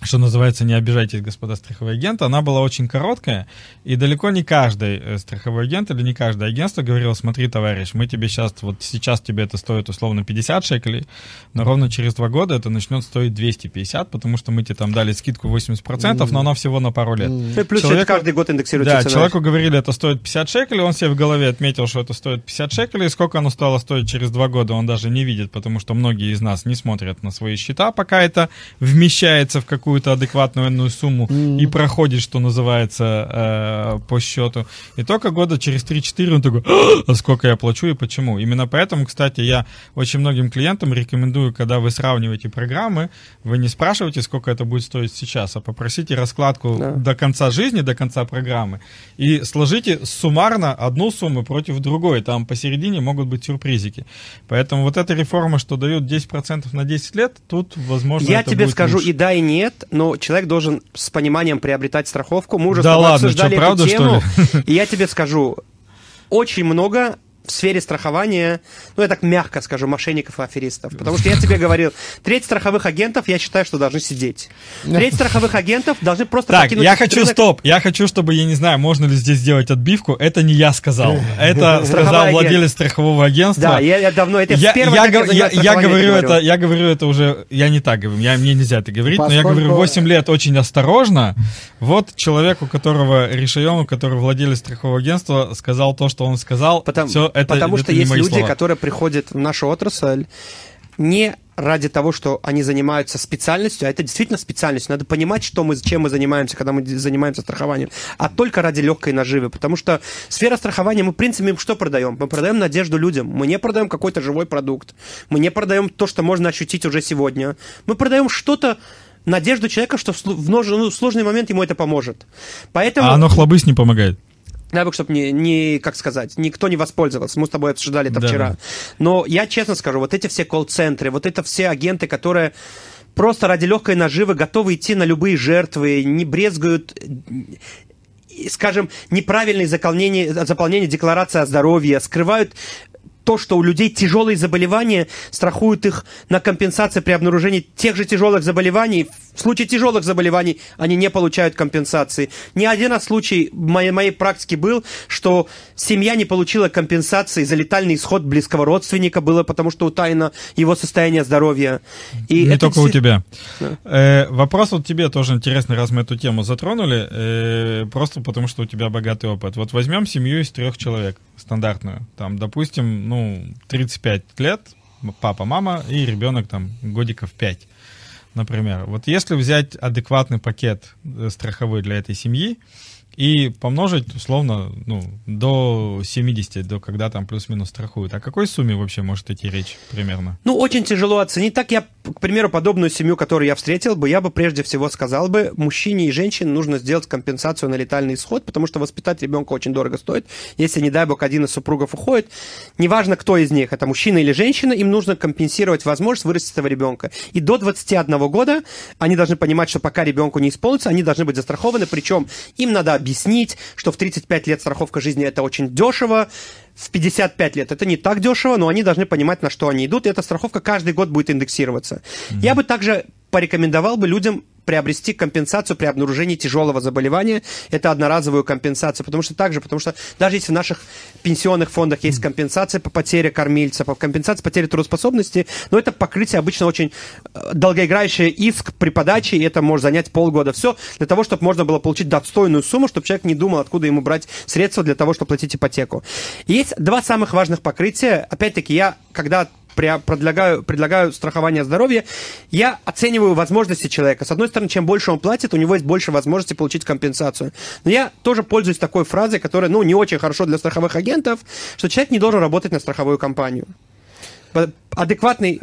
что называется, не обижайтесь, господа страховые агенты, она была очень короткая, и далеко не каждый э, страховой агент или не каждое агентство говорило, смотри, товарищ, мы тебе сейчас, вот сейчас тебе это стоит условно 50 шекелей, но ровно через два года это начнет стоить 250, потому что мы тебе там дали скидку 80%, но она всего на пару лет. И плюс Человеку- это каждый год индексируется Да, цена. человеку говорили, это стоит 50 шекелей, он себе в голове отметил, что это стоит 50 шекелей, сколько оно стало стоить через два года, он даже не видит, потому что многие из нас не смотрят на свои счета, пока это вмещается в какую-то адекватную энную сумму и проходит, что называется, э, по счету. И только года через 3-4 он такой, а сколько я плачу и почему. Именно поэтому, кстати, я очень многим клиентам рекомендую, когда вы сравниваете программы, вы не спрашиваете, сколько это будет стоить сейчас, а попросите раскладку Да. до конца жизни, до конца программы, и сложите суммарно одну сумму против другой. Там посередине могут быть сюрпризики. Поэтому вот эта реформа, что дают 10% на 10 лет, тут, возможно, Я тебе скажу лучше. и да, и нет, но человек должен с пониманием приобретать страховку. Мы уже Да с тобой ладно, обсуждали что, эту правда, тему. что И я тебе скажу, очень много в сфере страхования, ну, я так мягко скажу, мошенников и аферистов. Потому что я тебе говорил, треть страховых агентов, я считаю, что должны сидеть. Треть страховых агентов должны просто Так, покинуть я хочу, рынок. стоп, я хочу, чтобы, я не знаю, можно ли здесь сделать отбивку, это не я сказал, это сказал владелец страхового агентства. Да, я, я давно, это я, я, я, я говорю это, я говорю это уже, я не так говорю, я, мне нельзя это говорить, но я Поскольку- говорю 8 лет очень осторожно. Вот человек, у которого решен, у которого владелец страхового агентства сказал то, что он сказал. Потому, Всё, это, потому это что есть люди, слова. которые приходят в нашу отрасль не ради того, что они занимаются специальностью, а это действительно специальность. Надо понимать, что мы, чем мы занимаемся, когда мы занимаемся страхованием, а только ради легкой наживы. Потому что сфера страхования, мы, в принципе, что продаем? Мы продаем надежду людям. Мы не продаем какой-то живой продукт. Мы не продаем то, что можно ощутить уже сегодня. Мы продаем что-то, надежду человека, что в ну, в сложный момент ему это поможет. Поэтому... А оно хлобысь не помогает. Бог, чтобы не, не, как сказать, никто не воспользовался. Мы с тобой обсуждали это Да. вчера. Но я честно скажу, вот эти все колл-центры, вот это все агенты, которые просто ради легкой наживы готовы идти на любые жертвы, не брезгуют скажем, неправильное заполнение, заполнение декларации о здоровье, скрывают то, что у людей тяжелые заболевания, страхуют их на компенсации при обнаружении тех же тяжелых заболеваний В случае тяжелых заболеваний они не получают компенсации. Ни один случай в моей, моей практике был, что семья не получила компенсации за летальный исход близкого родственника, было потому что утаяно его состояние здоровья. И не только у тебя. Да. Э, вопрос вот тебе тоже интересный, раз мы эту тему затронули, э, просто потому что у тебя богатый опыт. Вот возьмем семью из трех человек, стандартную. Там, допустим, ну, 35 лет, папа, мама и ребенок там годиков 5 например. Вот если взять адекватный пакет э, страховой для этой семьи, и помножить, условно, ну, до 70, до когда там плюс-минус страхуют. О какой сумме вообще может идти речь примерно? Ну, очень тяжело оценить. Так я, к примеру, подобную семью, которую я встретил бы, я бы прежде всего сказал бы, мужчине и женщине нужно сделать компенсацию на летальный исход, потому что воспитать ребенка очень дорого стоит. Если, не дай бог, один из супругов уходит, неважно, кто из них, это мужчина или женщина, им нужно компенсировать возможность вырастить этого ребенка. И до 21 года они должны понимать, что пока ребенку не исполнится, они должны быть застрахованы, причем им надо объяснить, что в 35 лет страховка жизни это очень дешево, в 55 лет это не так дешево, но они должны понимать, на что они идут, и эта страховка каждый год будет индексироваться. Mm-hmm. Я бы также порекомендовал бы людям приобрести компенсацию при обнаружении тяжелого заболевания. Это одноразовую компенсацию, потому что также, потому что даже если в наших пенсионных фондах есть компенсация по потере кормильца, по компенсации потери трудоспособности, но это покрытие обычно очень э, долгоиграющий иск при подаче, и это может занять полгода. Все для того, чтобы можно было получить достойную сумму, чтобы человек не думал, откуда ему брать средства для того, чтобы платить ипотеку. И есть два самых важных покрытия. Опять-таки, я, когда предлагаю, предлагаю страхование здоровья, я оцениваю возможности человека. С одной стороны, чем больше он платит, у него есть больше возможности получить компенсацию. Но я тоже пользуюсь такой фразой, которая, ну, не очень хорошо для страховых агентов, что человек не должен работать на страховую компанию. Адекватный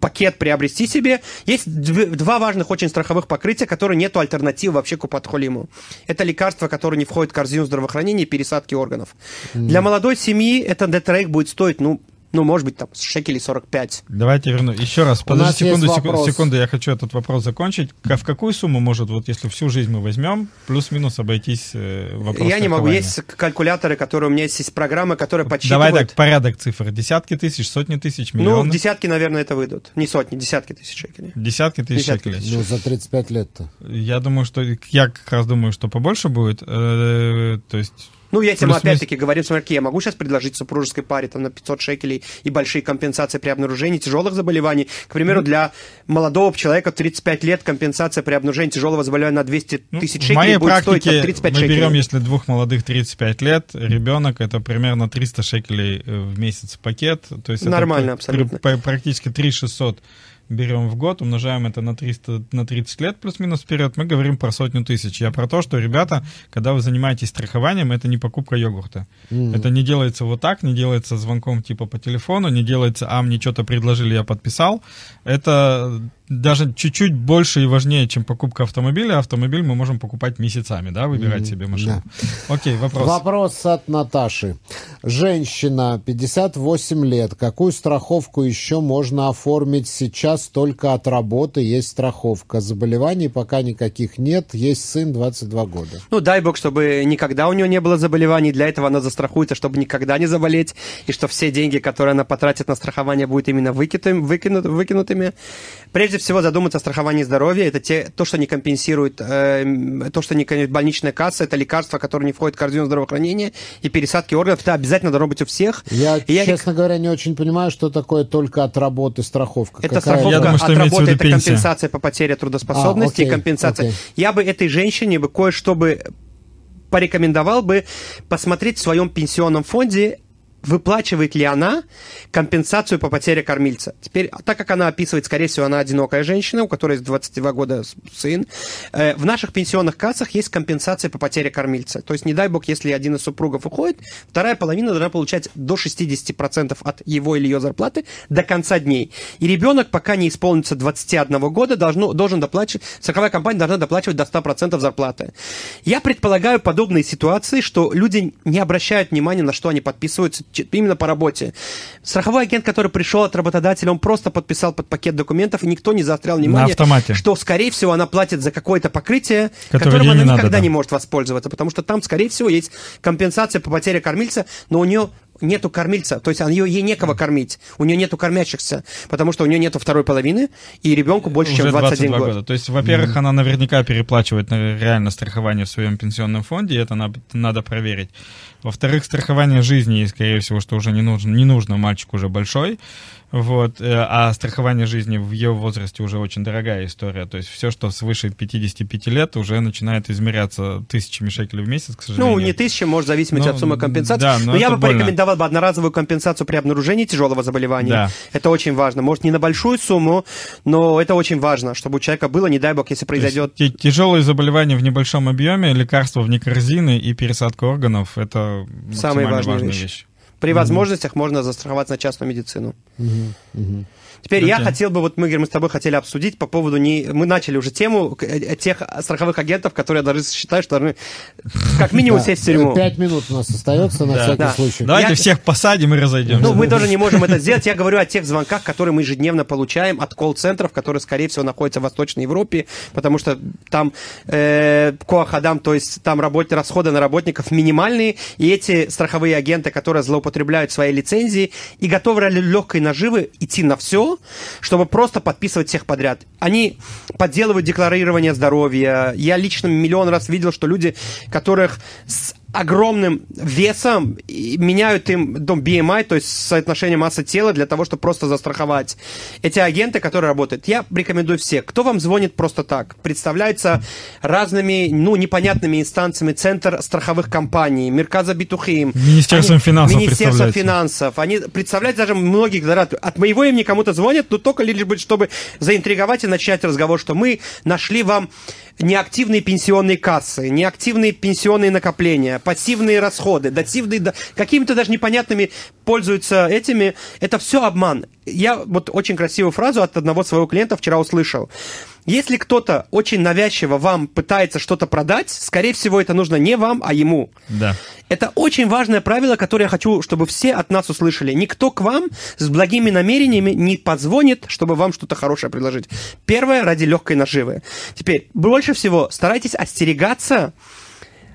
пакет приобрести себе. Есть два важных очень страховых покрытия, которые нету альтернативы вообще к упадхолиму. Это лекарства, которые не входят в корзину здравоохранения и пересадки органов. Mm. Для молодой семьи этот детрейк будет стоить, ну, ну, может быть, там, шекелей 45. Давайте верну. Еще раз, подожди секунду, секунду, секунду, я хочу этот вопрос закончить. В какую сумму может, вот если всю жизнь мы возьмем, плюс-минус обойтись э, вопрос Я не могу, есть калькуляторы, которые у меня есть, есть программы, которые подсчитывают... Давай так, порядок цифр. Десятки тысяч, сотни тысяч, миллионы? Ну, десятки, наверное, это выйдут. Не сотни, десятки тысяч шекелей. Десятки тысяч десятки шекелей. Ну, за 35 лет-то. Я думаю, что... Я как раз думаю, что побольше будет. Э, то есть ну, если мы опять-таки говорим, смотри, я могу сейчас предложить супружеской паре там на 500 шекелей и большие компенсации при обнаружении тяжелых заболеваний. К примеру, для молодого человека 35 лет компенсация при обнаружении тяжелого заболевания на 200 ну, тысяч шекелей моей будет стоить там, 35 мы шекелей. берем, если двух молодых 35 лет, ребенок это примерно 300 шекелей э, в месяц пакет. То есть Нормально, это абсолютно. Практически 3 600 берем в год, умножаем это на 300, на 30 лет плюс-минус вперед, мы говорим про сотню тысяч. Я про то, что, ребята, когда вы занимаетесь страхованием, это не покупка йогурта. Mm. Это не делается вот так, не делается звонком типа по телефону, не делается, а мне что-то предложили, я подписал. Это даже чуть-чуть больше и важнее, чем покупка автомобиля. Автомобиль мы можем покупать месяцами, да, выбирать mm, себе машину. Да. Окей, вопрос. Вопрос от Наташи. Женщина, 58 лет. Какую страховку еще можно оформить сейчас только от работы? Есть страховка. Заболеваний пока никаких нет. Есть сын 22 года. Ну, дай бог, чтобы никогда у нее не было заболеваний. Для этого она застрахуется, чтобы никогда не заболеть. И что все деньги, которые она потратит на страхование, будут именно выкинутыми. выкинут, выкинутыми. Прежде всего задуматься о страховании здоровья. Это те, то, что не компенсирует, э, то, что не больничная касса, это лекарства, которые не входят в корзину здравоохранения и пересадки органов. Это обязательно должно быть у всех. Я, и честно я... говоря, не очень понимаю, что такое только от работы страховка. Это Какая... страховка думаю, от работы, это пенсия. компенсация по потере трудоспособности, а, окей, компенсация. Окей. Я бы этой женщине бы кое-что бы порекомендовал бы посмотреть в своем пенсионном фонде выплачивает ли она компенсацию по потере кормильца. Теперь, так как она описывает, скорее всего, она одинокая женщина, у которой есть 22 года сын, э, в наших пенсионных кассах есть компенсация по потере кормильца. То есть, не дай бог, если один из супругов уходит, вторая половина должна получать до 60% от его или ее зарплаты до конца дней. И ребенок, пока не исполнится 21 года, должно, должен доплачивать, страховая компания должна доплачивать до 100% зарплаты. Я предполагаю подобные ситуации, что люди не обращают внимания, на что они подписываются именно по работе. Страховой агент, который пришел от работодателя, он просто подписал под пакет документов, и никто не заострял внимание, На автомате. что, скорее всего, она платит за какое-то покрытие, которым она не никогда надо, да. не может воспользоваться, потому что там, скорее всего, есть компенсация по потере кормильца, но у нее нету кормильца, то есть ее, ей некого кормить, у нее нету кормящихся, потому что у нее нету второй половины, и ребенку больше, Уже чем 21 год. года. То есть, во-первых, она наверняка переплачивает на- реально страхование в своем пенсионном фонде, и это на- надо проверить. Во-вторых, страхование жизни, и, скорее всего, что уже не нужно, не нужно, мальчик уже большой. Вот, э, а страхование жизни в ее возрасте уже очень дорогая история. То есть все, что свыше 55 лет, уже начинает измеряться тысячами шекелей в месяц, к сожалению. Ну, не тысяча, может, в зависимости Ну, от суммы компенсации. да, но но я бы больно. порекомендовал бы одноразовую компенсацию при обнаружении тяжелого заболевания. Да. Это очень важно. Может, не на большую сумму, но это очень важно, чтобы у человека было, не дай бог, если То есть произойдет тяжелые заболевания в небольшом объеме, лекарства вне корзины и пересадка органов это Самые важные важные вещи. вещи. При возможностях можно застраховаться на частную медицину. Теперь я Окей. хотел бы, вот мы, Игорь, мы с тобой хотели обсудить по поводу не... Мы начали уже тему э, тех страховых агентов, которые даже считают, что должны как минимум сесть в тюрьму. Пять минут у нас остается на всякий случай. Давайте Я- всех посадим и разойдемся. Ну, мы тоже не можем это сделать. Я говорю о тех звонках, которые мы ежедневно получаем от колл-центров, которые, скорее всего, находятся в Восточной Европе, потому что там э, коахадам, то есть там работ, расходы на работников минимальные, и эти страховые агенты, которые злоупотребляют своей лицензией и готовы ради легкой наживы идти на все, чтобы просто подписывать всех подряд. Они подделывают декларирование здоровья. Я лично миллион раз видел, что люди, которых с огромным весом меняют им дом BMI, то есть соотношение массы тела для того, чтобы просто застраховать. Эти агенты, которые работают, я рекомендую всех. Кто вам звонит просто так? Представляется разными, ну, непонятными инстанциями Центр страховых компаний, Мерказа Битухим. Министерством Они- финансов Министерство представляется. финансов. Они, представляете, даже многих говорят, от моего имени кому-то звонят, но только лишь бы, чтобы заинтриговать и начать разговор, что мы нашли вам неактивные пенсионные кассы, неактивные пенсионные накопления, пассивные расходы, дативные, да- какими-то даже непонятными пользуются этими. Это все обман. Я вот очень красивую фразу от одного своего клиента вчера услышал. Если кто-то очень навязчиво вам пытается что-то продать, скорее всего, это нужно не вам, а ему. Да. Это очень важное правило, которое я хочу, чтобы все от нас услышали. Никто к вам с благими намерениями не позвонит, чтобы вам что-то хорошее предложить. Первое, ради легкой наживы. Теперь, больше всего старайтесь остерегаться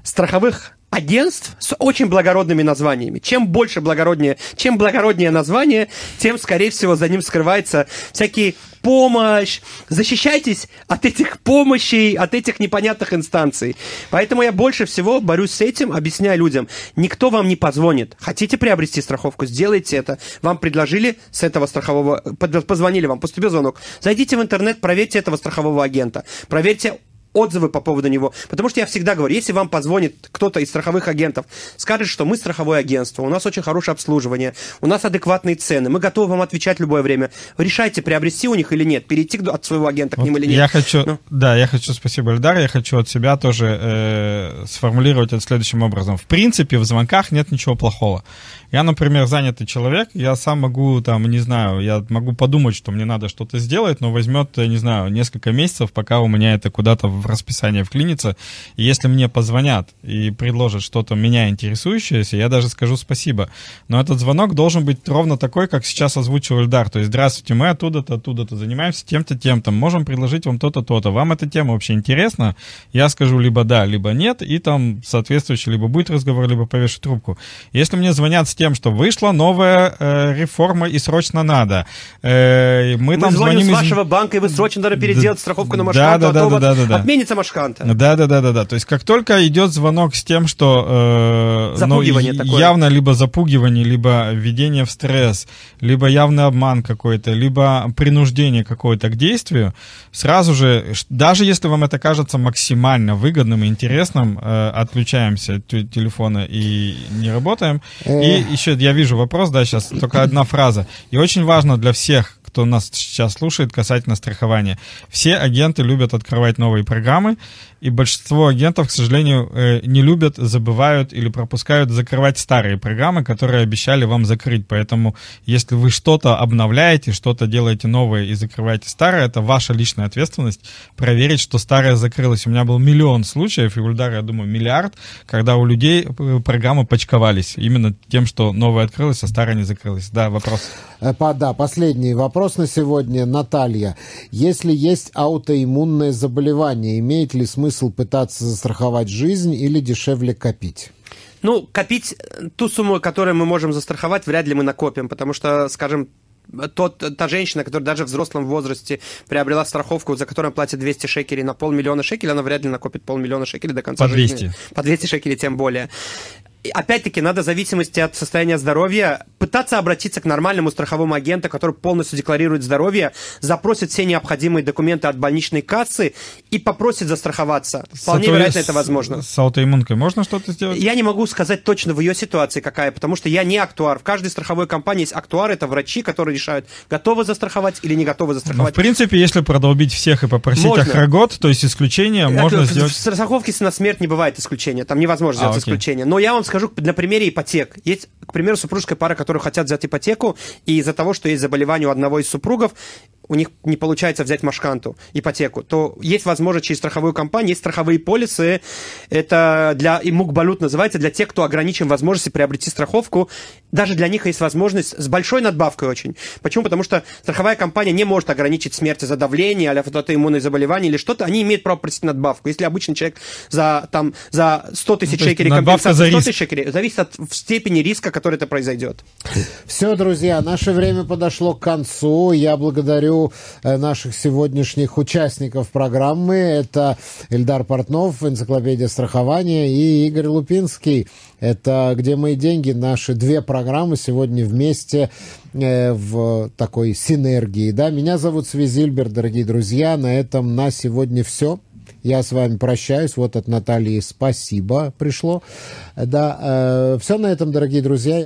страховых агентств с очень благородными названиями. Чем больше благороднее, чем благороднее название, тем, скорее всего, за ним скрывается всякие помощь. Защищайтесь от этих помощей, от этих непонятных инстанций. Поэтому я больше всего борюсь с этим, объясняю людям. Никто вам не позвонит. Хотите приобрести страховку, сделайте это. Вам предложили с этого страхового... Позвонили вам, поступил звонок. Зайдите в интернет, проверьте этого страхового агента. Проверьте отзывы по поводу него. Потому что я всегда говорю, если вам позвонит кто-то из страховых агентов, скажет, что мы страховое агентство, у нас очень хорошее обслуживание, у нас адекватные цены, мы готовы вам отвечать в любое время. Решайте, приобрести у них или нет, перейти от своего агента к ним Вот или нет. Я хочу, Ну. да, я хочу, спасибо, Эльдар, я хочу от себя тоже э, сформулировать это следующим образом. В принципе, в звонках нет ничего плохого. Я, например, занятый человек, я сам могу, там, не знаю, я могу подумать, что мне надо что-то сделать, но возьмет, не знаю, несколько месяцев, пока у меня это куда-то в расписание вклинится. И если мне позвонят и предложат что-то меня интересующееся, я даже скажу спасибо. Но этот звонок должен быть ровно такой, как сейчас озвучил Эльдар. То есть, здравствуйте, мы оттуда-то, оттуда-то занимаемся тем-то, тем-то. Можем предложить вам то-то, то-то. Вам эта тема вообще интересна? Я скажу либо да, либо нет, и там соответствующий либо будет разговор, либо повешу трубку. Если мне звонят с тем, что вышла новая э, реформа и срочно надо, э, мы, Мы там звоним звоним с из- вашего банка, и вы срочно должны переделать страховку на Да, Машканту, да, а да, да, да, да, да. отменится Машканта. Да, да, да, да, да. То есть как только идет звонок с тем, что э, Запугивание ну, такое. явно либо запугивание, либо введение в стресс, либо явный обман какой-то, либо принуждение какое-то к действию, сразу же, даже если вам это кажется максимально выгодным и интересным, э, отключаемся от те- телефона и не работаем. И еще я вижу вопрос, да, сейчас только одна фраза. И очень важно для всех, кто нас сейчас слушает касательно страхования. Все агенты любят открывать новые программы, и большинство агентов, к сожалению, э, не любят, забывают или пропускают закрывать старые программы, которые обещали вам закрыть. Поэтому, если вы что-то обновляете, что-то делаете новое и закрываете старое, это ваша личная ответственность проверить, что старое закрылось. У меня был миллион случаев, и у Ильдара, я думаю, миллиард, когда у людей э, программы почковались именно тем, что новое открылось, а старое не закрылось. Да, вопрос. Э, по- Да, последний вопрос на сегодня. Наталья, если есть аутоиммунное заболевание, имеет ли смысл пытаться застраховать жизнь или дешевле копить? Ну, копить ту сумму, которую мы можем застраховать, вряд ли мы накопим, потому что, скажем, тот, та женщина, которая даже в взрослом возрасте приобрела страховку, за которую платит 200 шекелей на полмиллиона шекелей, она вряд ли накопит полмиллиона шекелей до конца По 200. жизни. По 200 шекелей тем более опять-таки, надо в зависимости от состояния здоровья пытаться обратиться к нормальному страховому агенту, который полностью декларирует здоровье, запросит все необходимые документы от больничной кассы и попросит застраховаться. Вполне вероятно, это возможно. С аутоиммункой можно что-то сделать? Я не могу сказать точно в ее ситуации какая, потому что я не актуар. В каждой страховой компании есть актуар, это врачи, которые решают, готовы застраховать или не готовы Ну, в застраховать. принципе, если продолбить всех и попросить Можно. охрагот, то есть исключение, можно Это- сделать... В страховке на смерть не бывает исключения, там невозможно А, сделать окей. исключение. Но я вам скажу на примере ипотек. Есть, к примеру, супружеская пара, которые хотят взять ипотеку, и из-за того, что есть заболевание у одного из супругов, у них не получается взять машканту, ипотеку, то есть возможность через страховую компанию, есть страховые полисы, это для, и мукбалют называется, для тех, кто ограничен возможности приобрести страховку, даже для них есть возможность с большой надбавкой очень. Почему? Потому что страховая компания не может ограничить смерть из-за давления, или автоиммунное заболевание или что-то, они имеют право просить надбавку. Если обычный человек за, там, за 100 тысяч Ну, то есть шекелей надбавка компенсации за 100 риск. тысяч шекелей, зависит от степени риска, который это произойдет. Все, друзья, наше время подошло к концу. Я благодарю э, наших сегодняшних участников программы. Это Эльдар Портнов, энциклопедия страхования, и Игорь Лупинский. Это «Где мои деньги?» Наши две программы сегодня вместе э, в такой синергии. Да? Меня зовут Свизильбер, дорогие друзья. На этом на сегодня все. Я с вами прощаюсь. Вот от Натальи спасибо пришло. Да, все на этом, дорогие друзья.